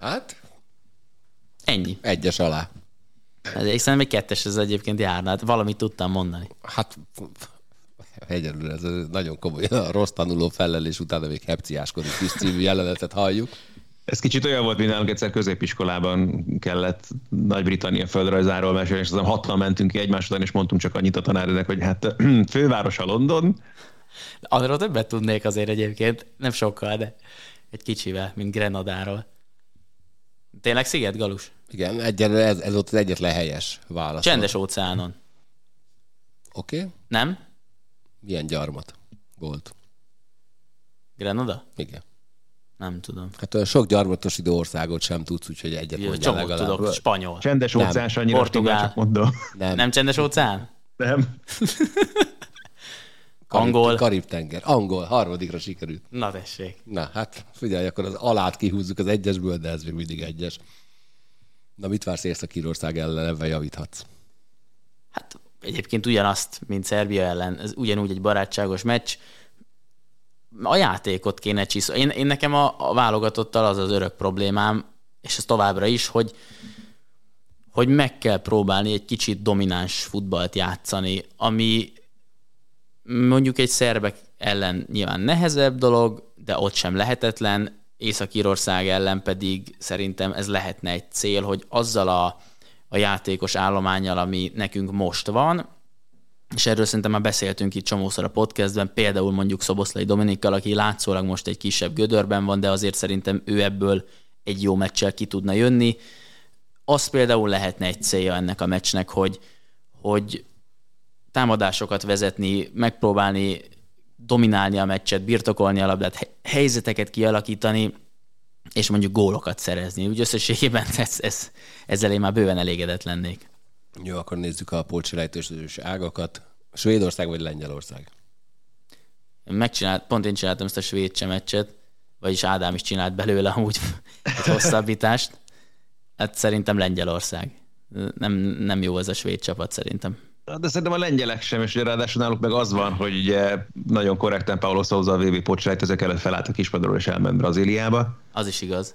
Hát, Ennyi. egyes alá. Ez, szerintem egy kettes ez egyébként járna. Hát valamit tudtam mondani. Hát egyelőre ez nagyon komoly. A rossz tanuló felelés utána még hepciáskodik is című jelenetet halljuk. Ez kicsit olyan volt, mint nálunk egyszer középiskolában kellett Nagy-Britannia földrajzáról mesélni, és aztán hatan mentünk ki egymás után, és mondtunk csak annyit a tanárnak, hogy hát főváros a London, Arról többet tudnék azért egyébként, nem sokkal, de egy kicsivel, mint Grenadáról. Tényleg sziget, Galus? Igen, egyelőre ez, ez volt az egyetlen helyes válasz. Csendes óceánon. Oké. Okay. Nem? Milyen gyarmat volt? Grenada? Igen. Nem tudom. Hát olyan sok gyarmatosító országot sem tudsz, úgyhogy egyet Jó, mondjál legalább. tudok, spanyol. csendes óceán, annyira Portugál. Portugál. csak mondom. Nem. Nem csendes óceán? Nem. Karib, Angol. Karib-tenger. Angol, harmadikra sikerült. Na tessék. Na, hát figyelj, akkor az alát kihúzzuk az egyesből, de ez még mindig egyes. Na, mit vársz Észak-Írország ellen, ebben javíthatsz? Hát egyébként ugyanazt, mint Szerbia ellen, ez ugyanúgy egy barátságos meccs. A játékot kéne csiszolni. Én, én nekem a, a válogatottal az az örök problémám, és ez továbbra is, hogy hogy meg kell próbálni egy kicsit domináns futballt játszani, ami mondjuk egy szerbek ellen nyilván nehezebb dolog, de ott sem lehetetlen, Észak-Írország ellen pedig szerintem ez lehetne egy cél, hogy azzal a, a játékos állományjal, ami nekünk most van, és erről szerintem már beszéltünk itt csomószor a podcastben, például mondjuk Szoboszlai Dominikkal, aki látszólag most egy kisebb gödörben van, de azért szerintem ő ebből egy jó meccsel ki tudna jönni. Az például lehetne egy célja ennek a meccsnek, hogy, hogy támadásokat vezetni, megpróbálni dominálni a meccset, birtokolni a labdát, helyzeteket kialakítani, és mondjuk gólokat szerezni. Úgy összességében ez, ez, ezzel én már bőven elégedett lennék. Jó, akkor nézzük a polcsilejtős ágakat. Svédország vagy Lengyelország? Megcsinált, pont én csináltam ezt a svéd meccset, vagyis Ádám is csinált belőle amúgy egy hosszabbítást. Hát szerintem Lengyelország. Nem, nem jó ez a svéd csapat szerintem. De szerintem a lengyelek sem, és ráadásul náluk meg az van, hogy ugye nagyon korrekten Paulo Souza a VB ezek előtt felállt a kispadról és elment Brazíliába. Az is igaz.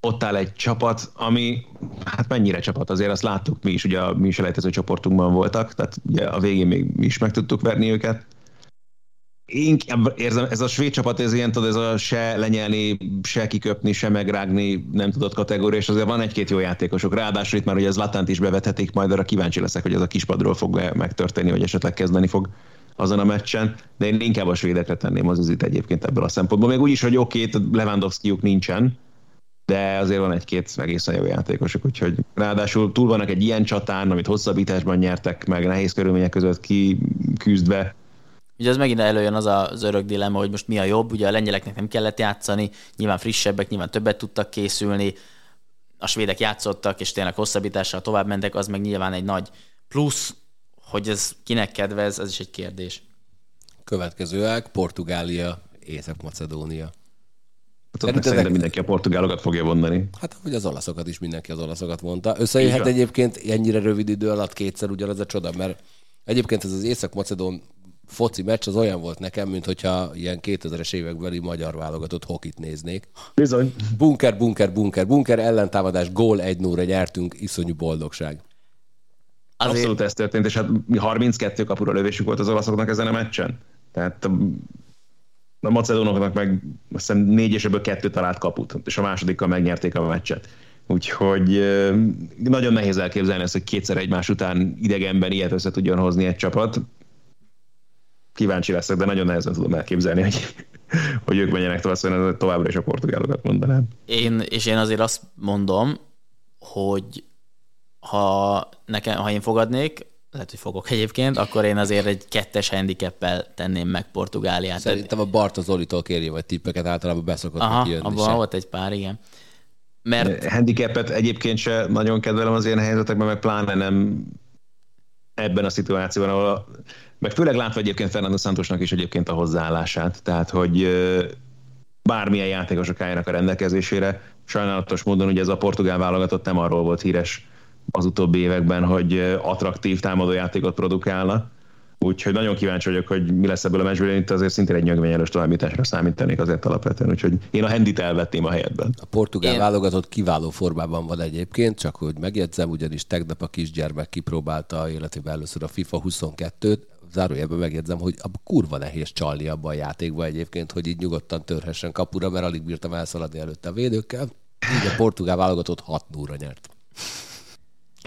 Ott áll egy csapat, ami, hát mennyire csapat, azért azt láttuk mi is, ugye a mi is csoportunkban voltak, tehát ugye a végén még mi is meg tudtuk verni őket inkább érzem, ez a svéd csapat, ez ilyen, tudod, ez a se lenyelni, se kiköpni, se megrágni nem tudott kategória, és azért van egy-két jó játékosok. Ráadásul itt már ugye az Latant is bevethetik, majd arra kíváncsi leszek, hogy ez a kispadról fog megtörténni, vagy esetleg kezdeni fog azon a meccsen, de én inkább a svédekre tenném az üzit egyébként ebből a szempontból. Még úgy is, hogy oké, okay, Lewandowskiuk nincsen, de azért van egy-két egészen jó játékosok, úgyhogy ráadásul túl vannak egy ilyen csatán, amit hosszabbításban nyertek meg, nehéz körülmények között kiküzdve, Ugye az megint előjön az az örök dilemma, hogy most mi a jobb. Ugye a lengyeleknek nem kellett játszani, nyilván frissebbek, nyilván többet tudtak készülni, a svédek játszottak, és tényleg hosszabbítással tovább mentek, az meg nyilván egy nagy plusz, hogy ez kinek kedvez, ez is egy kérdés. Következő ág, Portugália, Észak-Macedónia. Hát szerintem mindenki a portugálokat fogja mondani. Hát, hogy az olaszokat is mindenki az olaszokat mondta. Összejöhet egyébként ennyire rövid idő alatt kétszer ugyanaz a csoda, mert egyébként ez az Észak-Macedón foci meccs az olyan volt nekem, mint hogyha ilyen 2000-es évekbeli magyar válogatott hokit néznék. Bizony. Bunker, bunker, bunker, bunker, ellentámadás, gól 1 0 nyertünk, iszonyú boldogság. Azért... Abszolút ez történt, és hát mi 32 kapura lövésük volt az olaszoknak ezen a meccsen. Tehát a, a macedónoknak meg azt hiszem négy és ebből kettő talált kaput, és a másodikkal megnyerték a meccset. Úgyhogy nagyon nehéz elképzelni ezt, hogy kétszer egymás után idegenben ilyet össze tudjon hozni egy csapat kíváncsi leszek, de nagyon nehezen tudom elképzelni, hogy, hogy ők menjenek tovább, szóval továbbra is a portugálokat mondanám. Én, és én azért azt mondom, hogy ha, nekem, ha én fogadnék, lehet, hogy fogok egyébként, akkor én azért egy kettes handicappel tenném meg Portugáliát. Szerintem a Barta Zolitól kérje vagy tippeket, általában beszokott Aha, jönni abban se. volt egy pár, igen. Mert... Handicapet egyébként se nagyon kedvelem az ilyen helyzetekben, meg pláne nem ebben a szituációban, ahol a meg főleg látva egyébként Fernando Santosnak is egyébként a hozzáállását, tehát hogy bármilyen játékosok álljanak a rendelkezésére. Sajnálatos módon ugye ez a portugál válogatott nem arról volt híres az utóbbi években, hogy attraktív támadójátékot produkálna, Úgyhogy nagyon kíváncsi vagyok, hogy mi lesz ebből a meccsből. Én itt azért szintén egy nyögvényelős továbbításra számítanék azért alapvetően, úgyhogy én a hendit elvetném a helyetben. A portugál én... válogatott kiváló formában van egyébként, csak hogy megjegyzem, ugyanis tegnap a kisgyermek kipróbálta életében először a FIFA 22-t, zárójelben megjegyzem, hogy a kurva nehéz csalni abban a játékban egyébként, hogy így nyugodtan törhessen kapura, mert alig bírtam elszaladni előtte a védőkkel. Így a portugál válogatott 6 0 nyert.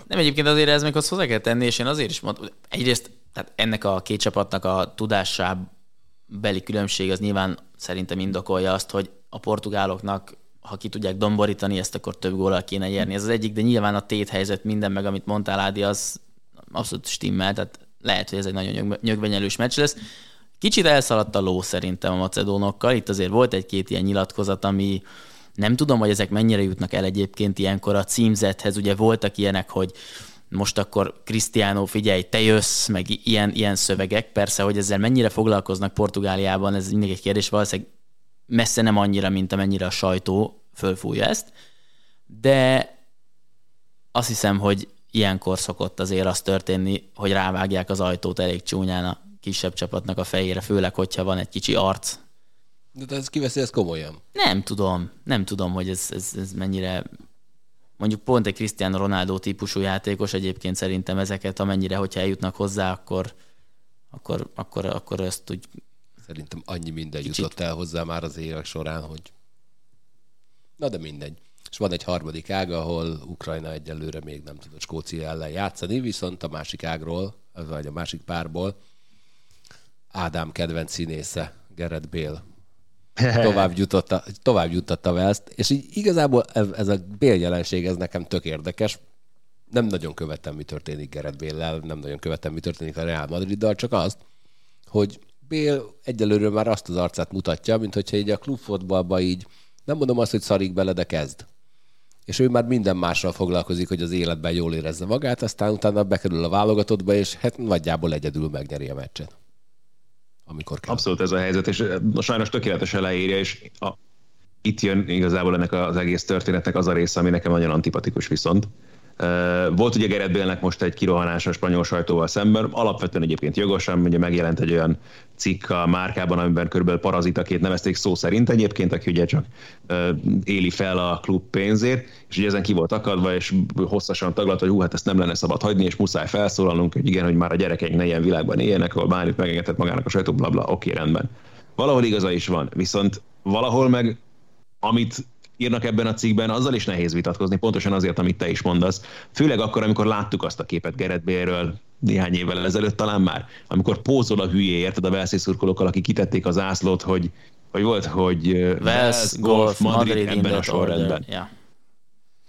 Nem egyébként azért ez még azt hozzá kell tenni, és én azért is mondom, egyrészt tehát ennek a két csapatnak a tudásá beli különbség az nyilván szerintem indokolja azt, hogy a portugáloknak, ha ki tudják domborítani ezt, akkor több gólal kéne nyerni. Ez az egyik, de nyilván a téthelyzet minden meg, amit mondtál, Ádi, az abszolút stimmel, tehát lehet, hogy ez egy nagyon nyögvenyelős meccs lesz. Kicsit elszaladt a ló szerintem a macedónokkal. Itt azért volt egy-két ilyen nyilatkozat, ami nem tudom, hogy ezek mennyire jutnak el egyébként ilyenkor a címzethez. Ugye voltak ilyenek, hogy most akkor Cristiano, figyelj, te jössz, meg ilyen, ilyen szövegek. Persze, hogy ezzel mennyire foglalkoznak Portugáliában, ez mindig egy kérdés, valószínűleg messze nem annyira, mint amennyire a sajtó fölfújja ezt, de azt hiszem, hogy ilyenkor szokott azért az történni, hogy rávágják az ajtót elég csúnyán a kisebb csapatnak a fejére, főleg, hogyha van egy kicsi arc. De ez kiveszi ezt komolyan? Nem tudom. Nem tudom, hogy ez, ez, ez mennyire... Mondjuk pont egy Cristiano Ronaldo típusú játékos egyébként szerintem ezeket, amennyire, hogyha eljutnak hozzá, akkor, akkor, akkor, akkor ezt úgy... Szerintem annyi minden kicsit... jutott el hozzá már az évek során, hogy... Na de mindegy és van egy harmadik ág, ahol Ukrajna egyelőre még nem tudott Skócia ellen játszani, viszont a másik ágról vagy a másik párból. Ádám kedvenc színésze, Gerett Bél tovább jutotta, tovább jutotta Velszt, és így igazából ez, ez a Bél jelenség, ez nekem tök érdekes. Nem nagyon követem, mi történik Gerett Béllel, nem nagyon követem, mi történik a Real Madriddal, csak azt, hogy Bél egyelőre már azt az arcát mutatja, mint hogyha így a klubfotballba így, nem mondom azt, hogy szarik bele, de kezd. És ő már minden mással foglalkozik, hogy az életben jól érezze magát, aztán utána bekerül a válogatottba, és hát nagyjából egyedül megnyeri a meccset amikor kell. Abszolút ez a helyzet, és sajnos tökéletesen leírja, és a, itt jön igazából ennek az egész történetnek az a része, ami nekem nagyon antipatikus viszont. Volt ugye Gerett Bélnek most egy kirohanás a spanyol sajtóval szemben, alapvetően egyébként jogosan, ugye megjelent egy olyan cikk a márkában, amiben körülbelül parazitaként nevezték szó szerint egyébként, aki ugye csak éli fel a klub pénzét, és ugye ezen ki volt akadva, és hosszasan taglalt, hogy hú, hát ezt nem lenne szabad hagyni, és muszáj felszólalnunk, hogy igen, hogy már a gyerekeink ne ilyen világban éljenek, ahol bármit megengedett magának a sajtó, bla, bla, oké, rendben. Valahol igaza is van, viszont valahol meg amit írnak ebben a cikkben, azzal is nehéz vitatkozni, pontosan azért, amit te is mondasz. Főleg akkor, amikor láttuk azt a képet Gerett Bale-ről néhány évvel ezelőtt talán már, amikor pózol a hülyé, érted a Velszi szurkolókkal, akik kitették az ászlót, hogy, hogy volt, hogy Vels, Golf, Madrid, Madrid ebben a sorrendben. Yeah.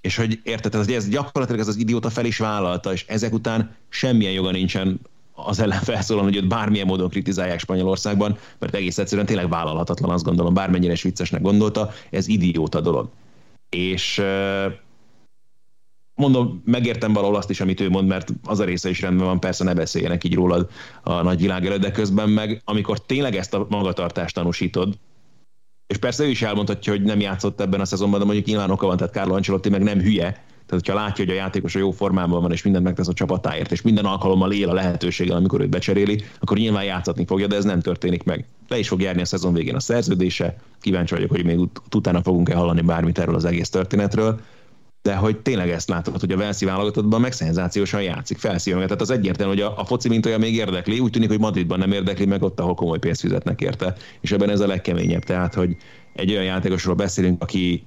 És hogy érted, ez, ez gyakorlatilag ez az idióta fel is vállalta, és ezek után semmilyen joga nincsen az ellen felszólalni, hogy őt bármilyen módon kritizálják Spanyolországban, mert egész egyszerűen tényleg vállalhatatlan, azt gondolom, bármennyire is viccesnek gondolta, ez idióta dolog. És mondom, megértem valahol azt is, amit ő mond, mert az a része is rendben van, persze ne beszéljenek így rólad a nagy világ előtt, de közben meg, amikor tényleg ezt a magatartást tanúsítod, és persze ő is elmondhatja, hogy nem játszott ebben a szezonban, de mondjuk nyilván oka van, tehát Carlo Ancelotti meg nem hülye, tehát, hogyha látja, hogy a játékos a jó formában van, és mindent megtesz a csapatáért, és minden alkalommal él a lehetőséggel, amikor őt becseréli, akkor nyilván játszatni fogja, de ez nem történik meg. Le is fog járni a szezon végén a szerződése. Kíváncsi vagyok, hogy még ut- utána fogunk-e hallani bármit erről az egész történetről. De hogy tényleg ezt látod, hogy a Velszi válogatottban meg szenzációsan játszik, felszívja Tehát az egyértelmű, hogy a, a foci mint olyan még érdekli, úgy tűnik, hogy Madridban nem érdekli, meg ott, ahol komoly pénzt fizetnek érte. És ebben ez a legkeményebb. Tehát, hogy egy olyan játékosról beszélünk, aki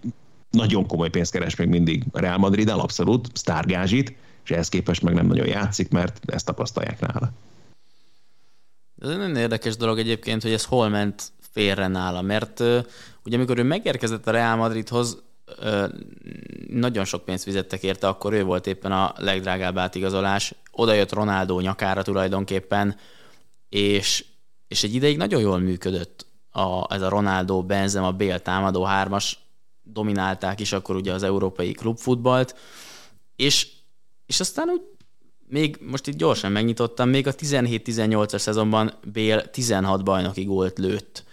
nagyon komoly pénzt keres még mindig a Real Madrid, abszolút sztárgázsit, és ehhez képest meg nem nagyon játszik, mert ezt tapasztalják nála. Ez egy nagyon érdekes dolog egyébként, hogy ez hol ment félre nála, mert ugye amikor ő megérkezett a Real Madridhoz, nagyon sok pénzt fizettek érte, akkor ő volt éppen a legdrágább átigazolás. Oda jött Ronaldo nyakára tulajdonképpen, és, és egy ideig nagyon jól működött a, ez a Ronaldo, Benzema, Bale támadó hármas, dominálták is akkor ugye az európai klubfutballt, és, és aztán úgy még most itt gyorsan megnyitottam, még a 17-18-as szezonban Bél 16 bajnoki gólt lőtt.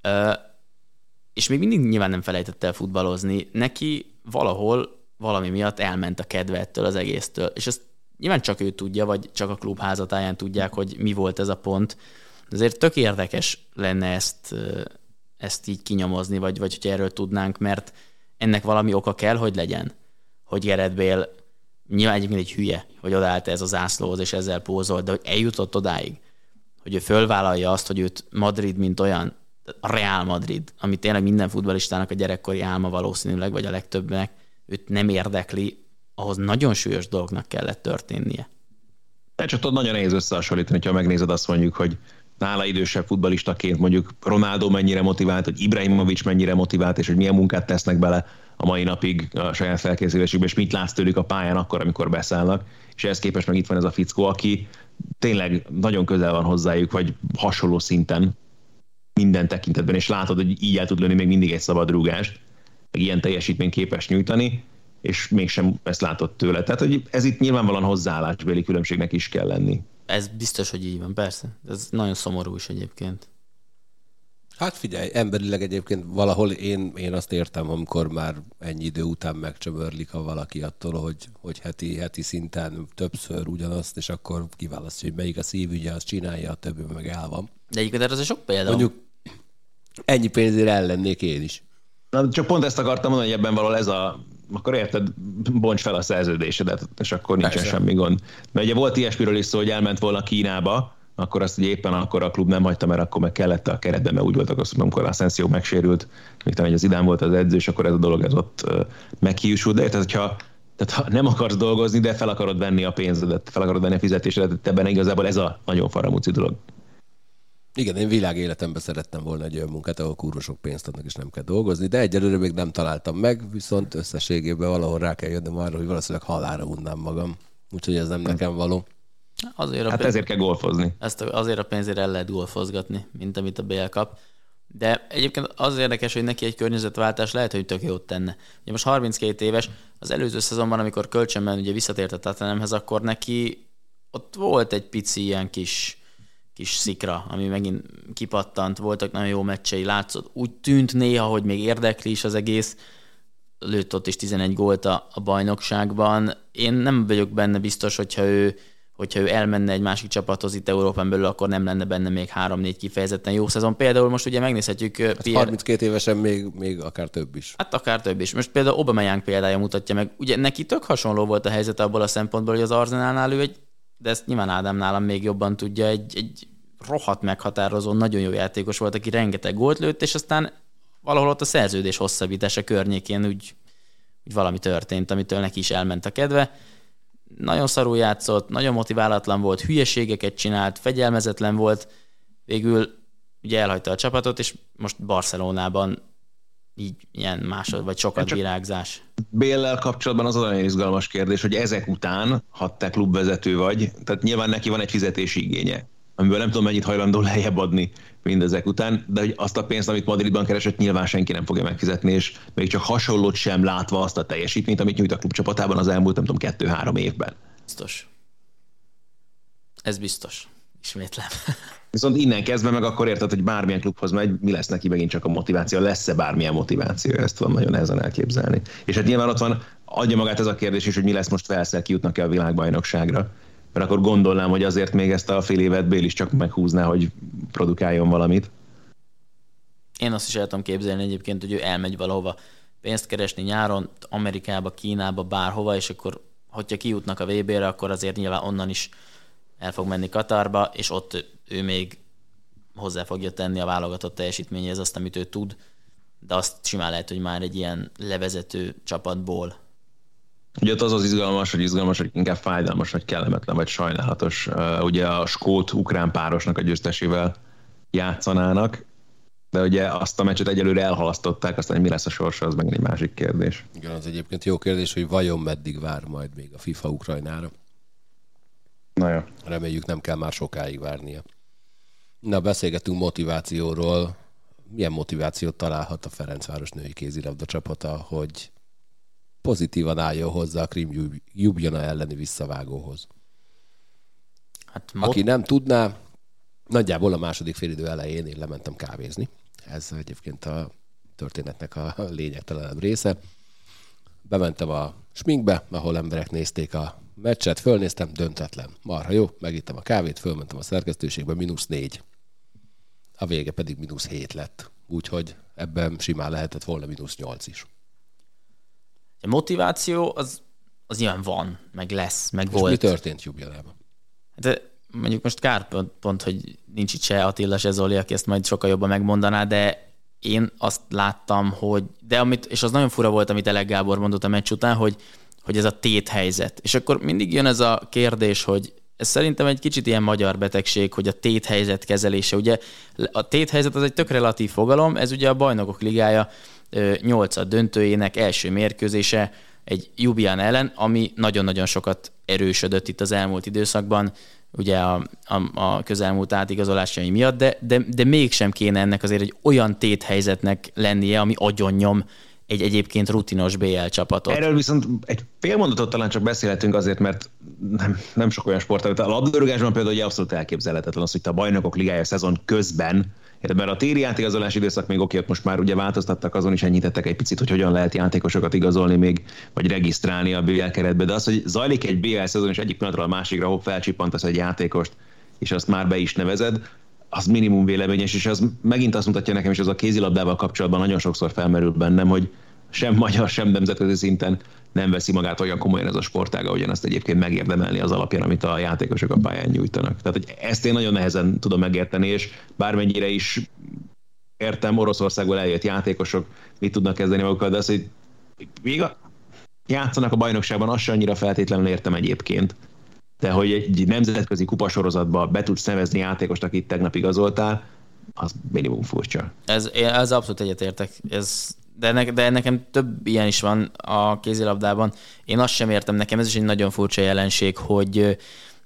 Ö, és még mindig nyilván nem felejtett el futballozni. Neki valahol valami miatt elment a kedve ettől az egésztől. És ezt nyilván csak ő tudja, vagy csak a klub házatáján tudják, hogy mi volt ez a pont. Azért tök érdekes lenne ezt ezt így kinyomozni, vagy, vagy hogy erről tudnánk, mert ennek valami oka kell, hogy legyen. Hogy Gerett Bale nyilván egyébként egy hülye, hogy odaállt ez az ászlóhoz, és ezzel pózolt, de hogy eljutott odáig, hogy ő fölvállalja azt, hogy őt Madrid, mint olyan, a Real Madrid, ami tényleg minden futballistának a gyerekkori álma valószínűleg, vagy a legtöbbnek, őt nem érdekli, ahhoz nagyon súlyos dolgnak kellett történnie. De csak tudod, nagyon nehéz összehasonlítani, ha megnézed azt mondjuk, hogy nála idősebb futbalistaként mondjuk Ronaldo mennyire motivált, hogy Ibrahimovic mennyire motivált, és hogy milyen munkát tesznek bele a mai napig a saját felkészülésükbe, és mit látsz tőlük a pályán akkor, amikor beszállnak. És ehhez képest meg itt van ez a fickó, aki tényleg nagyon közel van hozzájuk, vagy hasonló szinten minden tekintetben, és látod, hogy így el tud lőni még mindig egy szabad rúgást, meg ilyen teljesítmény képes nyújtani, és mégsem ezt látott tőle. Tehát, hogy ez itt nyilvánvalóan hozzáállásbéli különbségnek is kell lenni. Ez biztos, hogy így van, persze. Ez nagyon szomorú is egyébként. Hát figyelj, emberileg egyébként valahol én, én azt értem, amikor már ennyi idő után megcsömörlik a valaki attól, hogy, hogy heti, heti szinten többször ugyanazt, és akkor kiválasztja, hogy melyik a szívügye, azt csinálja, a többi meg el van. De egyébként erre az sok példa. Mondjuk ennyi pénzért ellennék én is. Na, csak pont ezt akartam mondani, hogy ebben valahol ez a akkor érted, bonts fel a szerződésedet, és akkor nincsen Persze. semmi gond. Mert ugye volt ilyesmiről is szó, hogy elment volna Kínába, akkor azt ugye éppen akkor a klub nem hagyta, mert akkor meg kellett a keretben, mert úgy voltak azt, amikor Asensio megsérült, még talán az idán volt az edző, és akkor ez a dolog ez ott meghiúsult. De érted, hogyha Tehát ha nem akarsz dolgozni, de fel akarod venni a pénzedet, fel akarod venni a fizetésedet, ebben igazából ez a nagyon faramúci dolog. Igen, én világ életemben szerettem volna egy olyan munkát, ahol kurva sok pénzt adnak, és nem kell dolgozni, de egyelőre még nem találtam meg, viszont összességében valahol rá kell jönnöm arra, hogy valószínűleg halára unnám magam. Úgyhogy ez nem nekem való. Azért a Hát pénz- ezért kell golfozni. Ezt azért a pénzért el lehet golfozgatni, mint amit a BL kap. De egyébként az érdekes, hogy neki egy környezetváltás lehet, hogy tök jót tenne. Ugye most 32 éves, az előző szezonban, amikor kölcsönben ugye visszatért a Tottenhamhez, akkor neki ott volt egy pici ilyen kis, kis szikra, ami megint kipattant, voltak nagyon jó meccsei, látszott. Úgy tűnt néha, hogy még érdekli is az egész, lőtt ott is 11 gólt a, a bajnokságban. Én nem vagyok benne biztos, hogyha ő, hogyha ő elmenne egy másik csapathoz itt Európán belül, akkor nem lenne benne még 3-4 kifejezetten jó szezon. Például most ugye megnézhetjük uh, Pierre, 32 évesen még, még akár több is. Hát akár több is. Most például Aubameyang példája mutatja meg. Ugye neki tök hasonló volt a helyzet abból a szempontból, hogy az Arzenálnál ő egy, de ezt nyilván Ádám nálam még jobban tudja, egy, egy rohadt meghatározó, nagyon jó játékos volt, aki rengeteg gólt lőtt, és aztán valahol ott a szerződés hosszabbítása környékén úgy, úgy valami történt, amitől neki is elment a kedve. Nagyon szarul játszott, nagyon motiválatlan volt, hülyeségeket csinált, fegyelmezetlen volt, végül ugye elhagyta a csapatot, és most Barcelonában így ilyen másod, vagy sokat csak- virágzás. Béllel kapcsolatban az nagyon izgalmas kérdés, hogy ezek után, ha te klubvezető vagy, tehát nyilván neki van egy fizetési igénye, amiből nem tudom mennyit hajlandó lejjebb adni mindezek után, de hogy azt a pénzt, amit Madridban keresett, nyilván senki nem fogja megfizetni, és még csak hasonlót sem látva azt a teljesítményt, amit nyújt a klub csapatában az elmúlt, nem tudom, kettő-három évben. Biztos. Ez biztos. Ismétlem. Viszont innen kezdve meg akkor érted, hogy bármilyen klubhoz megy, mi lesz neki megint csak a motiváció, lesz-e bármilyen motiváció, ezt van nagyon nehezen elképzelni. És hát nyilván ott van, adja magát ez a kérdés is, hogy mi lesz most felszel, kijutnak-e a világbajnokságra. Mert akkor gondolnám, hogy azért még ezt a fél évet Bél is csak meghúzná, hogy produkáljon valamit. Én azt is el tudom képzelni egyébként, hogy ő elmegy valahova pénzt keresni nyáron, Amerikába, Kínába, bárhova, és akkor, hogyha kijutnak a VB-re, akkor azért nyilván onnan is el fog menni Katarba, és ott ő még hozzá fogja tenni a válogatott teljesítményhez azt, amit ő tud, de azt simán lehet, hogy már egy ilyen levezető csapatból Ugye ott az az izgalmas, hogy izgalmas, hogy inkább fájdalmas, vagy kellemetlen, vagy sajnálatos. Ugye a skót-ukrán párosnak a győztesével játszanának, de ugye azt a meccset egyelőre elhalasztották, aztán hogy mi lesz a sorsa, az megint egy másik kérdés. Igen, az egyébként jó kérdés, hogy vajon meddig vár majd még a FIFA Ukrajnára. Na jó. Reméljük nem kell már sokáig várnia. Na, beszélgetünk motivációról. Milyen motivációt találhat a Ferencváros női kézilabda csapata, hogy pozitívan álljon hozzá a Krim Jubjana elleni visszavágóhoz? Hát mot- Aki nem tudná, nagyjából a második félidő elején én lementem kávézni. Ez egyébként a történetnek a lényegtelenebb része. Bementem a sminkbe, ahol emberek nézték a meccset, fölnéztem, döntetlen. Marha jó, megittem a kávét, fölmentem a szerkesztőségbe, mínusz négy. A vége pedig mínusz hét lett. Úgyhogy ebben simán lehetett volna mínusz nyolc is. a motiváció az, az nyilván van, meg lesz, meg És volt. mi történt Jubjanában? Hát mondjuk most kár pont, pont, hogy nincs itt se Attila, se Zoli, aki ezt majd sokkal jobban megmondaná, de én azt láttam, hogy, de amit, és az nagyon fura volt, amit Elek Gábor mondott a meccs után, hogy, hogy ez a tét helyzet. És akkor mindig jön ez a kérdés, hogy ez szerintem egy kicsit ilyen magyar betegség, hogy a téthelyzet kezelése. Ugye a téthelyzet az egy tök relatív fogalom, ez ugye a bajnokok ligája nyolcad döntőjének első mérkőzése egy Jubian ellen, ami nagyon-nagyon sokat erősödött itt az elmúlt időszakban, ugye a, a, a közelmúlt átigazolásai miatt, de, de, de mégsem kéne ennek azért egy olyan téthelyzetnek lennie, ami agyonnyom egy egyébként rutinos BL csapatot. Erről viszont egy fél mondatot talán csak beszélhetünk azért, mert nem, nem sok olyan sport, a labdarúgásban például ugye abszolút elképzelhetetlen az, hogy te a bajnokok ligája szezon közben mert a téri játékigazolási időszak még oké, ott most már ugye változtattak, azon is enyhítettek egy picit, hogy hogyan lehet játékosokat igazolni még, vagy regisztrálni a BL keretbe, de az, hogy zajlik egy BL szezon, és egyik pillanatról a másikra hopp felcsippantasz egy játékost, és azt már be is nevezed, az minimum véleményes, és az megint azt mutatja nekem, és az a kézilabdával kapcsolatban nagyon sokszor felmerül bennem, hogy sem magyar, sem nemzetközi szinten nem veszi magát olyan komolyan ez a sportága, ahogyan ezt egyébként megérdemelni az alapján, amit a játékosok a pályán nyújtanak. Tehát, hogy ezt én nagyon nehezen tudom megérteni, és bármennyire is értem, Oroszországból eljött játékosok mit tudnak kezdeni magukkal, de az, hogy még a játszanak a bajnokságban, azt sem annyira feltétlenül értem egyébként. De hogy egy nemzetközi kupasorozatba be tudsz nevezni játékost, akit tegnap igazoltál, az minimum furcsa. Ez, ez abszolút egyetértek. Ez, de, ne, de nekem több ilyen is van a kézilabdában. Én azt sem értem, nekem ez is egy nagyon furcsa jelenség, hogy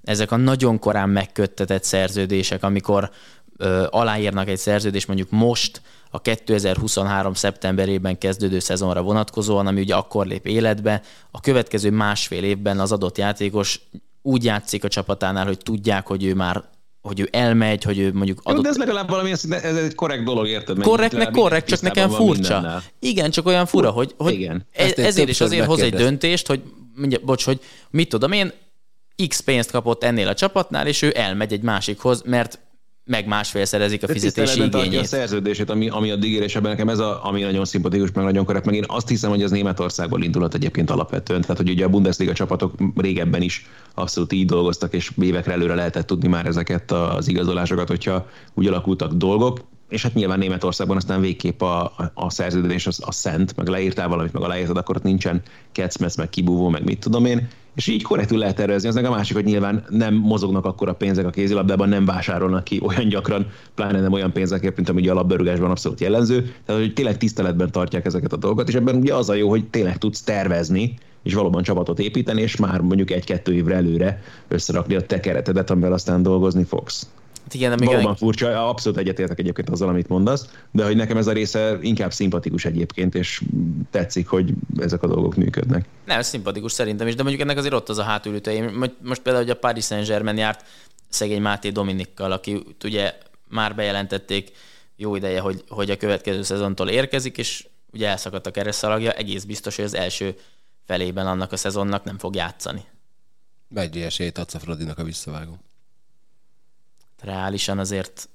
ezek a nagyon korán megköttetett szerződések, amikor ö, aláírnak egy szerződést mondjuk most, a 2023. szeptemberében kezdődő szezonra vonatkozóan, ami ugye akkor lép életbe, a következő másfél évben az adott játékos úgy játszik a csapatánál, hogy tudják, hogy ő már hogy ő elmegy, hogy ő mondjuk adott... Jó, de ez legalább valami, ez egy korrekt dolog, érted? Korrektnek korrekt, csak nekem furcsa. Mindennel. Igen, csak olyan fura, hogy, hogy Igen. E- ezért is azért hoz egy döntést, hogy mondja, bocs, hogy mit tudom én, X pénzt kapott ennél a csapatnál, és ő elmegy egy másikhoz, mert meg másfél szerezik a fizetési igényét. a szerződését, ami, ami addig ér, és ebben nekem ez a, ami nagyon szimpatikus, meg nagyon korrekt, meg én azt hiszem, hogy az Németországból indulhat egyébként alapvetően. Tehát, hogy ugye a Bundesliga csapatok régebben is abszolút így dolgoztak, és évekre előre lehetett tudni már ezeket az igazolásokat, hogyha úgy alakultak dolgok és hát nyilván Németországban aztán végképp a, a szerződés az, a szent, meg leírtál valamit, meg aláírtad, akkor ott nincsen kecmesz, meg kibúvó, meg mit tudom én, és így korrektül lehet tervezni. Az meg a másik, hogy nyilván nem mozognak akkor a pénzek a kézilabdában, nem vásárolnak ki olyan gyakran, pláne nem olyan pénzekért, mint ami a labdarúgásban abszolút jellemző. Tehát, hogy tényleg tiszteletben tartják ezeket a dolgokat, és ebben ugye az a jó, hogy tényleg tudsz tervezni, és valóban csapatot építeni, és már mondjuk egy-kettő évre előre összerakni a te keretedet, amivel aztán dolgozni fogsz. Hát igen, még Valóban egy... furcsa, abszolút egyetértek egyébként azzal, amit mondasz, de hogy nekem ez a része inkább szimpatikus egyébként, és tetszik, hogy ezek a dolgok működnek. Nem, szimpatikus szerintem is, de mondjuk ennek azért ott az a hátulütője. Most például, hogy a Paris Saint-Germain járt szegény Máté Dominikkal, aki ugye már bejelentették jó ideje, hogy, hogy a következő szezontól érkezik, és ugye elszakadt a keresztalagja, egész biztos, hogy az első felében annak a szezonnak nem fog játszani. Mennyi esélyt adsz a Fradinak a visszavágó? Reálisan azért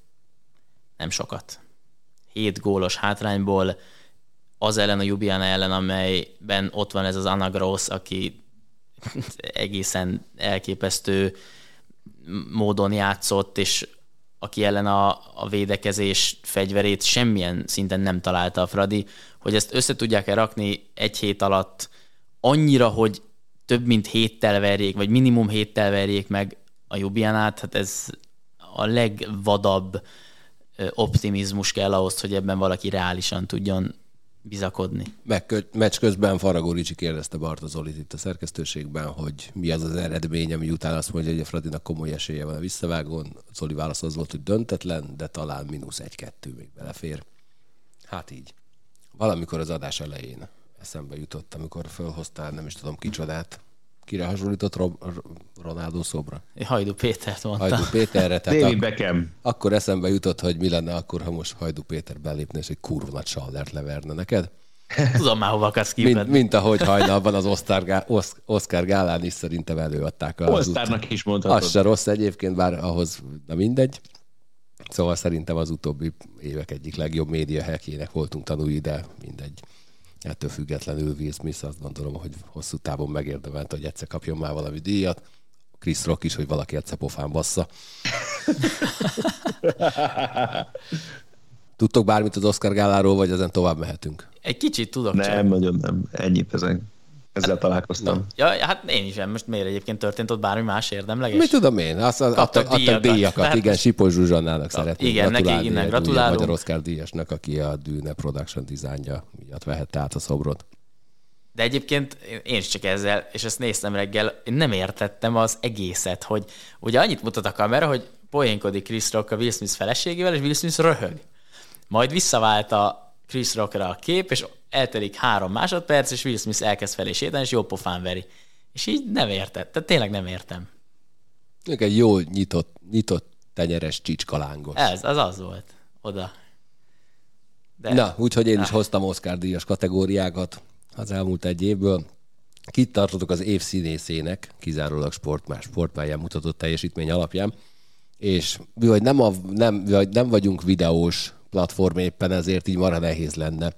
nem sokat. Hét gólos hátrányból az ellen a Jubiana ellen, amelyben ott van ez az Anagros, aki egészen elképesztő módon játszott, és aki ellen a, a védekezés fegyverét semmilyen szinten nem találta a Fradi, hogy ezt össze tudják-e rakni egy hét alatt annyira, hogy több mint héttel verjék, vagy minimum héttel verjék meg a Jubianát, hát ez a legvadabb optimizmus kell ahhoz, hogy ebben valaki reálisan tudjon bizakodni. Meg, meccs közben Faragó Ricsi kérdezte Barta Zolit itt a szerkesztőségben, hogy mi az az eredmény, ami után azt mondja, hogy a Fradinak komoly esélye van a visszavágón. Zoli válasz az volt, hogy döntetlen, de talán mínusz egy-kettő még belefér. Hát így. Valamikor az adás elején eszembe jutott, amikor felhoztál, nem is tudom kicsodát, Kire hasonlított Rob, Ronaldo szobra? Hajdu Pétert mondta. Hajdu Péterre. Tehát David Beckham. Akkor eszembe jutott, hogy mi lenne akkor, ha most Hajdu Péter belépne, és egy kurva nagy sallert leverne neked. Tudom már, hova akarsz mint, mint ahogy hajnalban az Oscar, Oscar Gálán is szerintem előadták. Az Oscarnak is mondhatod. Az se rossz egyébként, bár ahhoz, na mindegy. Szóval szerintem az utóbbi évek egyik legjobb média hekének voltunk tanulni, de mindegy. Ettől függetlenül Will Smith azt gondolom, hogy hosszú távon megérdemelt, hogy egyszer kapjon már valami díjat. Chris Rock is, hogy valaki egyszer pofán bassza. Tudtok bármit az Oscar gáláról, vagy ezen tovább mehetünk? Egy kicsit tudok Nem, csak. nagyon nem. Ennyit ezen. Ezzel találkoztam. Na. Ja, hát én is, most miért egyébként történt ott bármi más érdemleges? Mit tudom én? Azt, az, adtak, adtak díjakat. díjakat. Hát, igen, Sipos Zsuzsannának szeretném Igen, neki innen gratulálunk. Magyar Oscar díjasnak, aki a Dűne Production dizájnja miatt vehette át a szobrot. De egyébként én is csak ezzel, és ezt néztem reggel, én nem értettem az egészet, hogy ugye annyit mutat a kamera, hogy poénkodik Chris Rock a Will Smith feleségével, és Will Smith röhög. Majd visszavált a Chris Rockra a kép, és eltelik három másodperc, és Will Smith elkezd felé sétálni, és jó pofán veri. És így nem érted. Tehát tényleg nem értem. Egy jó nyitott, nyitott tenyeres csicskalángos. Ez, az az volt. Oda. De... Na, úgyhogy én is hoztam Oscar díjas kategóriákat az elmúlt egy évből. Kit tartotok az év színészének, kizárólag sport, más sportpályán mutatott teljesítmény alapján, és vagy nem, a, nem, vagy nem vagyunk videós platform éppen, ezért így marha nehéz lenne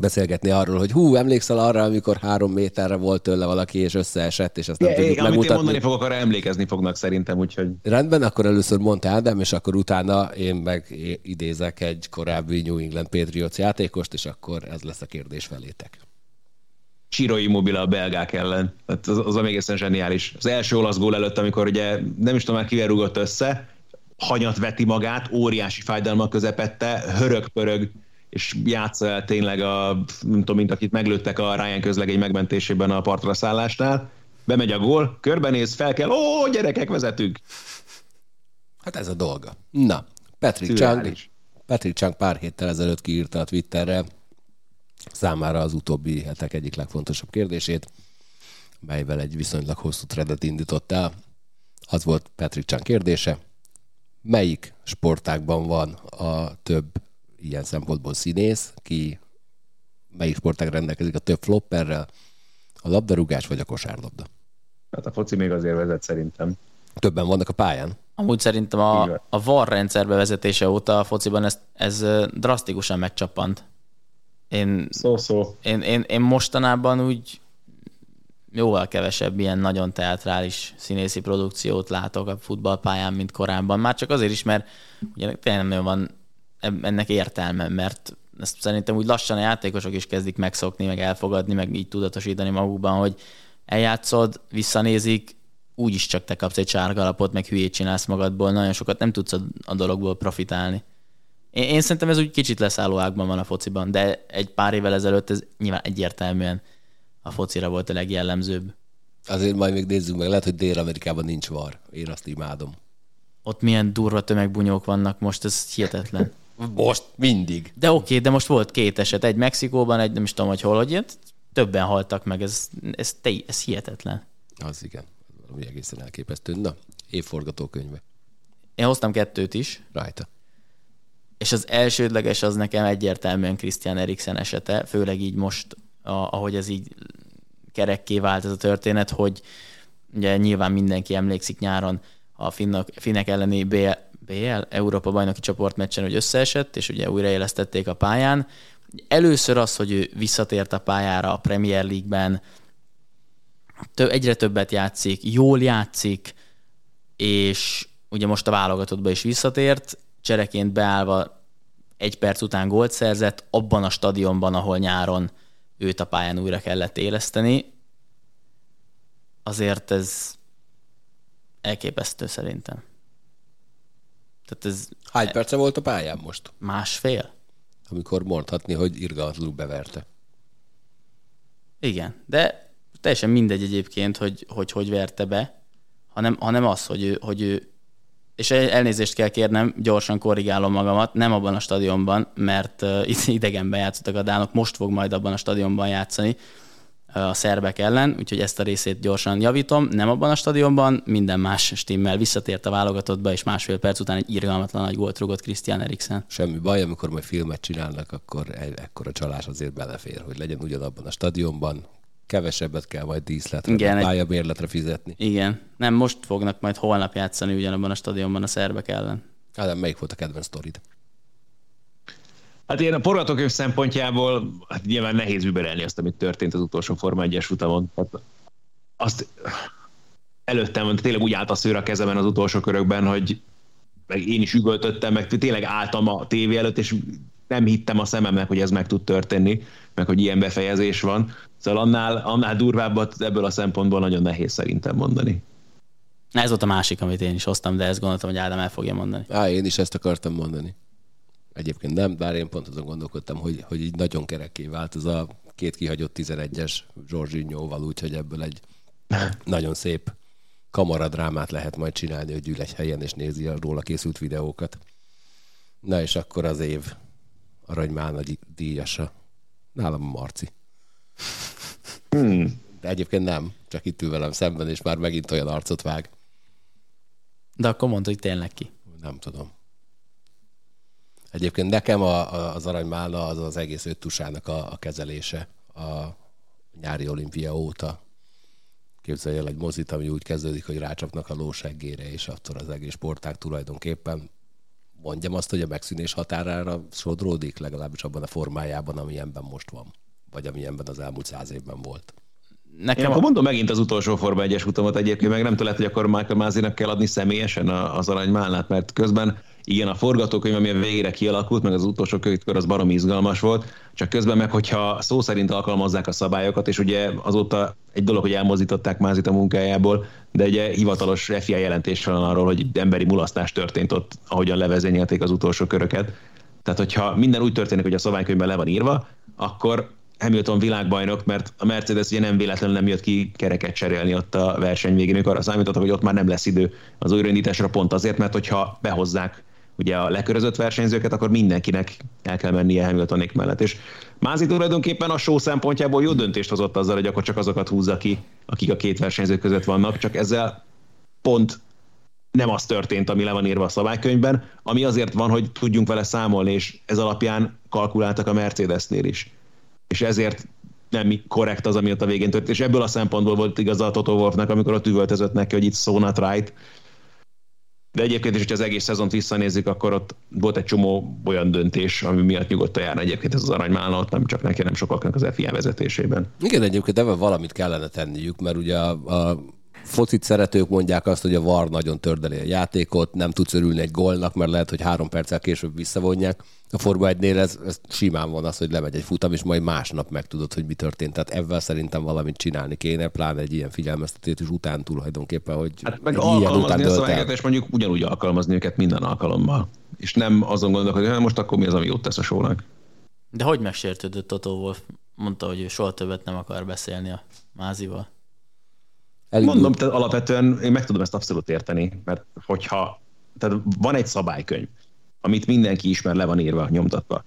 beszélgetni arról, hogy hú, emlékszel arra, amikor három méterre volt tőle valaki, és összeesett, és azt nem é, tudjuk megmutatni. Amit én mondani fogok, arra emlékezni fognak szerintem, úgyhogy... Rendben, akkor először mondta Ádám, és akkor utána én meg idézek egy korábbi New England Patriots játékost, és akkor ez lesz a kérdés felétek. Ciro Immobile a belgák ellen. Tehát az, az egészen zseniális. Az első olasz gól előtt, amikor ugye nem is tudom már kivel rúgott össze, hanyat veti magát, óriási fájdalma közepette, hörög-pörög, és játsza el tényleg a, nem tudom, mint akit meglőttek a Ryan közlegény megmentésében a partra szállásnál, bemegy a gól, körbenéz, fel kell, ó, gyerekek, vezetünk. Hát ez a dolga. Na, Patrick Chang, Patrick Chang pár héttel ezelőtt kiírta a Twitterre számára az utóbbi hetek egyik legfontosabb kérdését, melyvel egy viszonylag hosszú threadet indított el. Az volt Patrick Chang kérdése, melyik sportákban van a több ilyen szempontból színész, ki melyik sportág rendelkezik a több flopperrel, a labdarúgás vagy a kosárlabda? Hát a foci még azért vezet szerintem. Többen vannak a pályán? Amúgy szerintem a, a VAR rendszer bevezetése óta a fociban ez, ez drasztikusan megcsappant. Én, Szó-szó. Én, én, én mostanában úgy jóval kevesebb ilyen nagyon teatrális színészi produkciót látok a futballpályán, mint korábban. Már csak azért is, mert ugye tényleg nem van ennek értelme, mert ezt szerintem úgy lassan a játékosok is kezdik megszokni, meg elfogadni, meg így tudatosítani magukban, hogy eljátszod, visszanézik, úgyis csak te kapsz egy sárga alapot, meg hülyét csinálsz magadból, nagyon sokat nem tudsz a dologból profitálni. Én, én szerintem ez úgy kicsit leszálló ágban van a fociban, de egy pár évvel ezelőtt ez nyilván egyértelműen a focira volt a legjellemzőbb. Azért majd még nézzük meg, lehet, hogy Dél-Amerikában nincs var. Én azt imádom. Ott milyen durva tömegbunyók vannak most, ez hihetetlen. Most mindig. De oké, okay, de most volt két eset, egy Mexikóban, egy nem is tudom, hogy hol, hogy ilyet, többen haltak meg, ez, ez, te, ez hihetetlen. Az igen, valami egészen elképesztő. Na, évforgatókönyve. Én hoztam kettőt is. Rajta. És az elsődleges az nekem egyértelműen Christian Eriksen esete, főleg így most, ahogy ez így kerekké vált ez a történet, hogy ugye nyilván mindenki emlékszik nyáron a finnak, finnek elleni BL, BL Európa bajnoki csoportmeccsen, hogy összeesett, és ugye újraélesztették a pályán. Először az, hogy ő visszatért a pályára a Premier League-ben, egyre többet játszik, jól játszik, és ugye most a válogatottba is visszatért, csereként beállva egy perc után gólt szerzett, abban a stadionban, ahol nyáron őt a pályán újra kellett éleszteni. Azért ez elképesztő szerintem. Tehát ez Hány perce volt a pályán most? Másfél. Amikor mondhatni, hogy irgalmatlanul beverte. Igen, de teljesen mindegy egyébként, hogy hogy, hogy verte be, hanem, hanem az, hogy ő, hogy ő és elnézést kell kérnem, gyorsan korrigálom magamat, nem abban a stadionban, mert idegenben játszottak a dánok, most fog majd abban a stadionban játszani a szerbek ellen, úgyhogy ezt a részét gyorsan javítom. Nem abban a stadionban, minden más stimmel visszatért a válogatottba, és másfél perc után egy irgalmatlan nagy gólt rugott Christian Eriksen. Semmi baj, amikor majd filmet csinálnak, akkor ekkor a csalás azért belefér, hogy legyen ugyanabban a stadionban, kevesebbet kell majd díszletre, Igen, pályabérletre fizetni. Igen. Nem, most fognak majd holnap játszani ugyanabban a stadionban a szerbek ellen. Hát, de melyik volt a kedvenc sztorid? Hát én a forgatókönyv szempontjából hát nyilván nehéz überelni azt, amit történt az utolsó Forma 1-es utamon. Hát azt előttem, tényleg úgy állt a szőr a kezemen az utolsó körökben, hogy meg én is üvöltöttem, meg tényleg álltam a tévé előtt, és nem hittem a szememnek, hogy ez meg tud történni, meg hogy ilyen befejezés van. Szóval annál, annál durvábbat ebből a szempontból nagyon nehéz szerintem mondani. Ez volt a másik, amit én is hoztam, de ezt gondoltam, hogy Ádám el fogja mondani. Á, én is ezt akartam mondani. Egyébként nem, bár én pont azon gondolkodtam, hogy, hogy így nagyon kereké vált az a két kihagyott 11-es Zsorzsinyóval, úgyhogy ebből egy nagyon szép kamaradrámát lehet majd csinálni, hogy ül egy helyen és nézi a róla készült videókat. Na és akkor az év aranymána díjasa. Nálam a Marci. Hmm. De egyébként nem, csak itt ül velem szemben, és már megint olyan arcot vág. De akkor mondta, hogy tényleg ki. Nem tudom. Egyébként nekem a, a, az aranymálna az az egész öttusának a, a kezelése a nyári olimpia óta. Képzelj el egy mozit, ami úgy kezdődik, hogy rácsapnak a lóseggére, és attól az egész sportág tulajdonképpen mondjam azt, hogy a megszűnés határára sodródik, legalábbis abban a formájában, amilyenben most van, vagy amilyenben az elmúlt száz évben volt. Nekem Én akkor mondom megint az utolsó Forma 1-es utamat egyébként, meg nem lehet, hogy akkor Michael Mázinak kell adni személyesen az aranymálnát, mert közben igen, a forgatókönyv, ami a végére kialakult, meg az utolsó kör az barom izgalmas volt, csak közben meg, hogyha szó szerint alkalmazzák a szabályokat, és ugye azóta egy dolog, hogy elmozdították Mázit a munkájából, de egy hivatalos FIA jelentés van arról, hogy emberi mulasztás történt ott, ahogyan levezényelték az utolsó köröket. Tehát, hogyha minden úgy történik, hogy a szabálykönyvben le van írva, akkor Hamilton világbajnok, mert a Mercedes ugye nem véletlenül nem jött ki kereket cserélni ott a verseny végén, amikor arra számítottak, hogy ott már nem lesz idő az újraindításra pont azért, mert hogyha behozzák ugye a lekörözött versenyzőket, akkor mindenkinek el kell mennie Hamiltonék mellett. És Mázi tulajdonképpen a show szempontjából jó döntést hozott azzal, hogy akkor csak azokat húzza ki, akik a két versenyző között vannak, csak ezzel pont nem az történt, ami le van írva a szabálykönyvben, ami azért van, hogy tudjunk vele számolni, és ez alapján kalkuláltak a Mercedesnél is. És ezért nem korrekt az, ami ott a végén történt. És ebből a szempontból volt igaza a Toto Wolfnak, amikor ott üvöltözött neki, hogy itt so not right, de egyébként is, hogyha az egész szezont visszanézzük, akkor ott volt egy csomó olyan döntés, ami miatt nyugodtan jár egyébként ez az aranymálna, ott nem csak neki, nem sokaknak az FIA vezetésében. Igen, egyébként de valamit kellene tenniük, mert ugye a, a focit szeretők mondják azt, hogy a VAR nagyon tördeli a játékot, nem tudsz örülni egy gólnak, mert lehet, hogy három perccel később visszavonják. A Forma 1-nél ez, ez simán van az, hogy lemegy egy futam, és majd másnap megtudod, hogy mi történt. Tehát ebben szerintem valamit csinálni kéne, pláne egy ilyen figyelmeztetés után tulajdonképpen, hogy hát meg ilyen után a és mondjuk ugyanúgy alkalmazni őket minden alkalommal. És nem azon gondolok, hogy hát most akkor mi az, ami jót tesz a sónak. De hogy megsértődött Toto Wolf? Mondta, hogy ő soha többet nem akar beszélni a mázival. Elindul. Mondom, tehát alapvetően én meg tudom ezt abszolút érteni, mert hogyha tehát van egy szabálykönyv, amit mindenki ismer, le van írva, nyomtatva.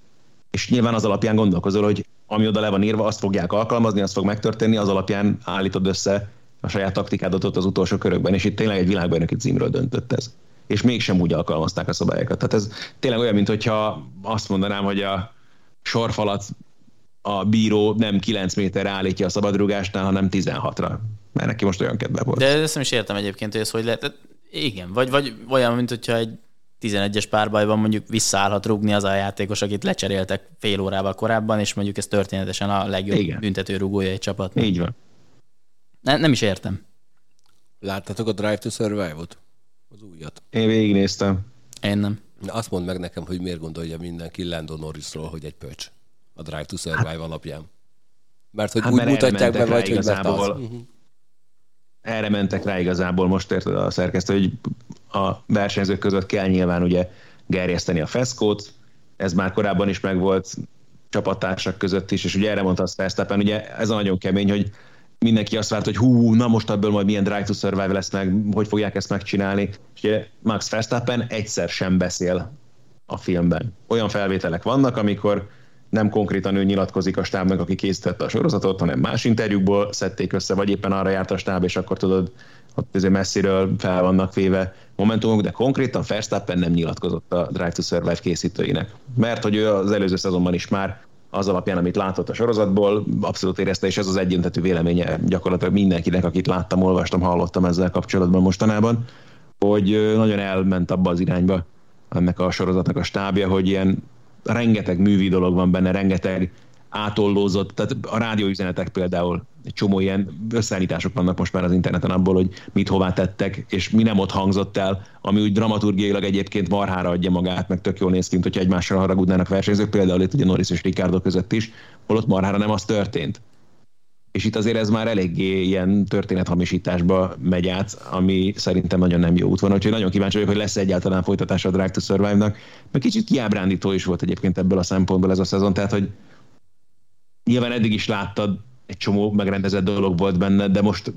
És nyilván az alapján gondolkozol, hogy ami oda le van írva, azt fogják alkalmazni, azt fog megtörténni, az alapján állítod össze a saját taktikádat ott az utolsó körökben, és itt tényleg egy világbajnoki címről döntött ez. És mégsem úgy alkalmazták a szabályokat. Tehát ez tényleg olyan, mintha azt mondanám, hogy a sorfalat a bíró nem 9 méterre állítja a szabadrugásnál, hanem 16-ra mert neki most olyan kedve volt. De ezt nem is értem egyébként, hogy ez hogy lehet. Igen, vagy, vagy olyan, mint hogyha egy 11-es párbajban mondjuk visszaállhat rúgni az a játékos, akit lecseréltek fél órával korábban, és mondjuk ez történetesen a legjobb Igen. büntető rúgója egy csapat. Így van. Ne, nem is értem. Láttatok a Drive to Survive-ot? Az újat. Én végignéztem. Én nem. Na, azt mondd meg nekem, hogy miért gondolja mindenki Landon Norrisról, hogy egy pöcs a Drive to Survive hát, alapján. Mert hogy hát, úgy mert mutatják be, vagy hogy mert az. Uh-huh erre mentek rá igazából most érted a szerkesztő, hogy a versenyzők között kell nyilván ugye gerjeszteni a feszkót, ez már korábban is megvolt csapattársak között is, és ugye erre mondta azt Verstappen, ugye ez a nagyon kemény, hogy mindenki azt várt, hogy hú, na most ebből majd milyen Drive to Survive lesz meg, hogy fogják ezt megcsinálni. És ugye Max Verstappen egyszer sem beszél a filmben. Olyan felvételek vannak, amikor nem konkrétan ő nyilatkozik a stábnak, aki készítette a sorozatot, hanem más interjúkból szedték össze, vagy éppen arra járt a stáb, és akkor tudod, azért messziről fel vannak véve momentumok, de konkrétan Verstappen nem nyilatkozott a Drive to Survive készítőinek. Mert hogy ő az előző szezonban is már az alapján, amit látott a sorozatból, abszolút érezte, és ez az egyöntetű véleménye gyakorlatilag mindenkinek, akit láttam, olvastam, hallottam ezzel kapcsolatban mostanában, hogy nagyon elment abba az irányba ennek a sorozatnak a stábja, hogy ilyen rengeteg művi dolog van benne, rengeteg átollózott, tehát a rádióüzenetek például, egy csomó ilyen összeállítások vannak most már az interneten abból, hogy mit hová tettek, és mi nem ott hangzott el, ami úgy dramaturgiailag egyébként marhára adja magát, meg tök jól néz ki, hogyha egymásra haragudnának versenyzők, például itt ugye Norris és Ricardo között is, holott marhára nem az történt. És itt azért ez már eléggé ilyen történethamisításba megy át, ami szerintem nagyon nem jó út van. Úgyhogy nagyon kíváncsi vagyok, hogy lesz egyáltalán folytatása a Drive to Survive-nak. Meg kicsit kiábrándító is volt egyébként ebből a szempontból ez a szezon, tehát hogy nyilván eddig is láttad, egy csomó megrendezett dolog volt benne, de most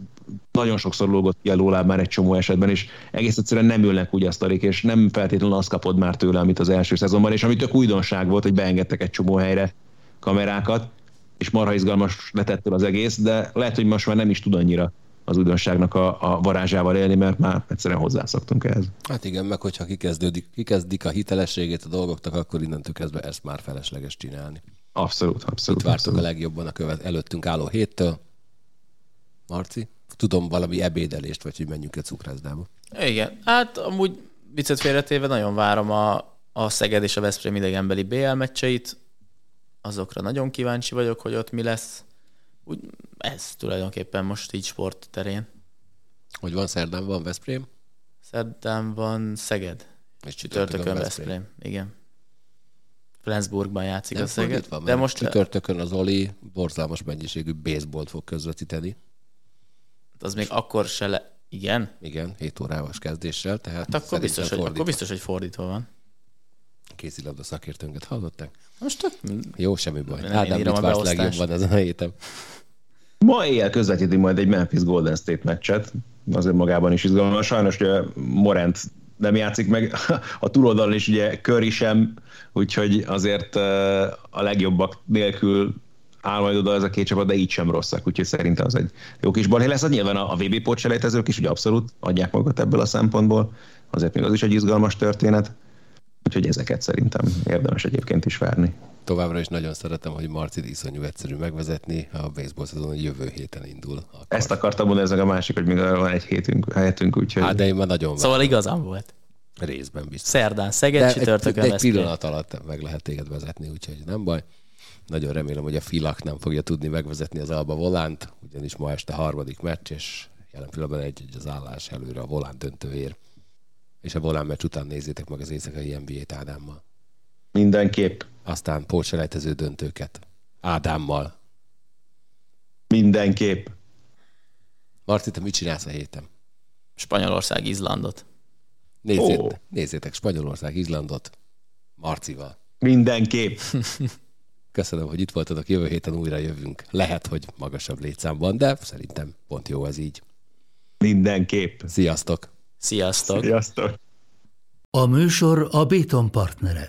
nagyon sokszor lógott ki a lóláb már egy csomó esetben, és egész egyszerűen nem ülnek úgy asztalik, és nem feltétlenül azt kapod már tőle, amit az első szezonban, és ami tök újdonság volt, hogy beengedtek egy csomó helyre kamerákat, és marha izgalmas lett az egész, de lehet, hogy most már nem is tud annyira az újdonságnak a, a varázsával élni, mert már egyszerűen hozzászoktunk ehhez. Hát igen, meg hogyha kikezdődik, kikezdik a hitelességét a dolgoknak, akkor innentől kezdve ezt már felesleges csinálni. Abszolút, abszolút. Itt vártuk a legjobban a követ előttünk álló héttől. Marci? Tudom valami ebédelést, vagy hogy menjünk egy cukrászdába. Igen, hát amúgy viccet félretéve nagyon várom a, a Szeged és a Veszprém idegenbeli BL meccseit azokra nagyon kíváncsi vagyok, hogy ott mi lesz. Úgy, ez tulajdonképpen most így sport terén. Hogy van szerdán, van Veszprém? Szerdán van Szeged. És Csütörtökön Veszprém. Igen. Flensburgban játszik Nem a Szeged. fordítva, De most csütörtökön az Oli borzalmas mennyiségű baseballt fog közvetíteni. az még akkor se le... Igen? Igen, 7 órával kezdéssel, tehát Hát akkor biztos, hogy, fordítva. akkor biztos, hogy fordítva van. Kézilabda szakértőnket hallották? Most tök... Jó, semmi baj. Nem Ádám, mit a vársz legjobban ezen a héten? Ma éjjel közvetíti majd egy Memphis Golden State meccset, azért magában is izgalmas. Sajnos ugye Morant nem játszik meg, a túloldalon is ugye Curry sem, úgyhogy azért a legjobbak nélkül áll majd oda ez a két csapat, de így sem rosszak, úgyhogy szerintem az egy jó kis balhé lesz. Nyilván a, a VB pótselejtezők is ugye abszolút adják magukat ebből a szempontból, azért még az is egy izgalmas történet, úgyhogy ezeket szerintem érdemes egyébként is várni. Továbbra is nagyon szeretem, hogy Marcit iszonyú egyszerű megvezetni. A baseball szezon a jövő héten indul. Akkor. Ezt akartam mondani, ez a másik, hogy még arra van egy hétünk, helyetünk, úgyhogy... Hát, de én már nagyon Szóval igazam volt. részben biztos. Szerdán Szeged, De egy, csütörtökön egy Veszprém. pillanat alatt meg lehet téged vezetni, úgyhogy nem baj. Nagyon remélem, hogy a Filak nem fogja tudni megvezetni az Alba Volánt, ugyanis ma este harmadik meccs, és jelen pillanatban egy, egy az állás előre a Volán döntőért. És a Volán meccs után nézzétek meg az éjszakai NBA-t Ádámmal. Mindenképp, Aztán pótselejtező döntőket Ádámmal. mindenképp. Marci, te mit csinálsz a héten? Spanyolország, Izlandot. Nézzét, Ó. Nézzétek Spanyolország, Izlandot Marcival. Mindenképp. Köszönöm, hogy itt voltatok, jövő héten újra jövünk. Lehet, hogy magasabb létszámban, de szerintem pont jó ez így. Mindenképp. Sziasztok! Sziasztok! Sziasztok! A műsor a Béton partnere.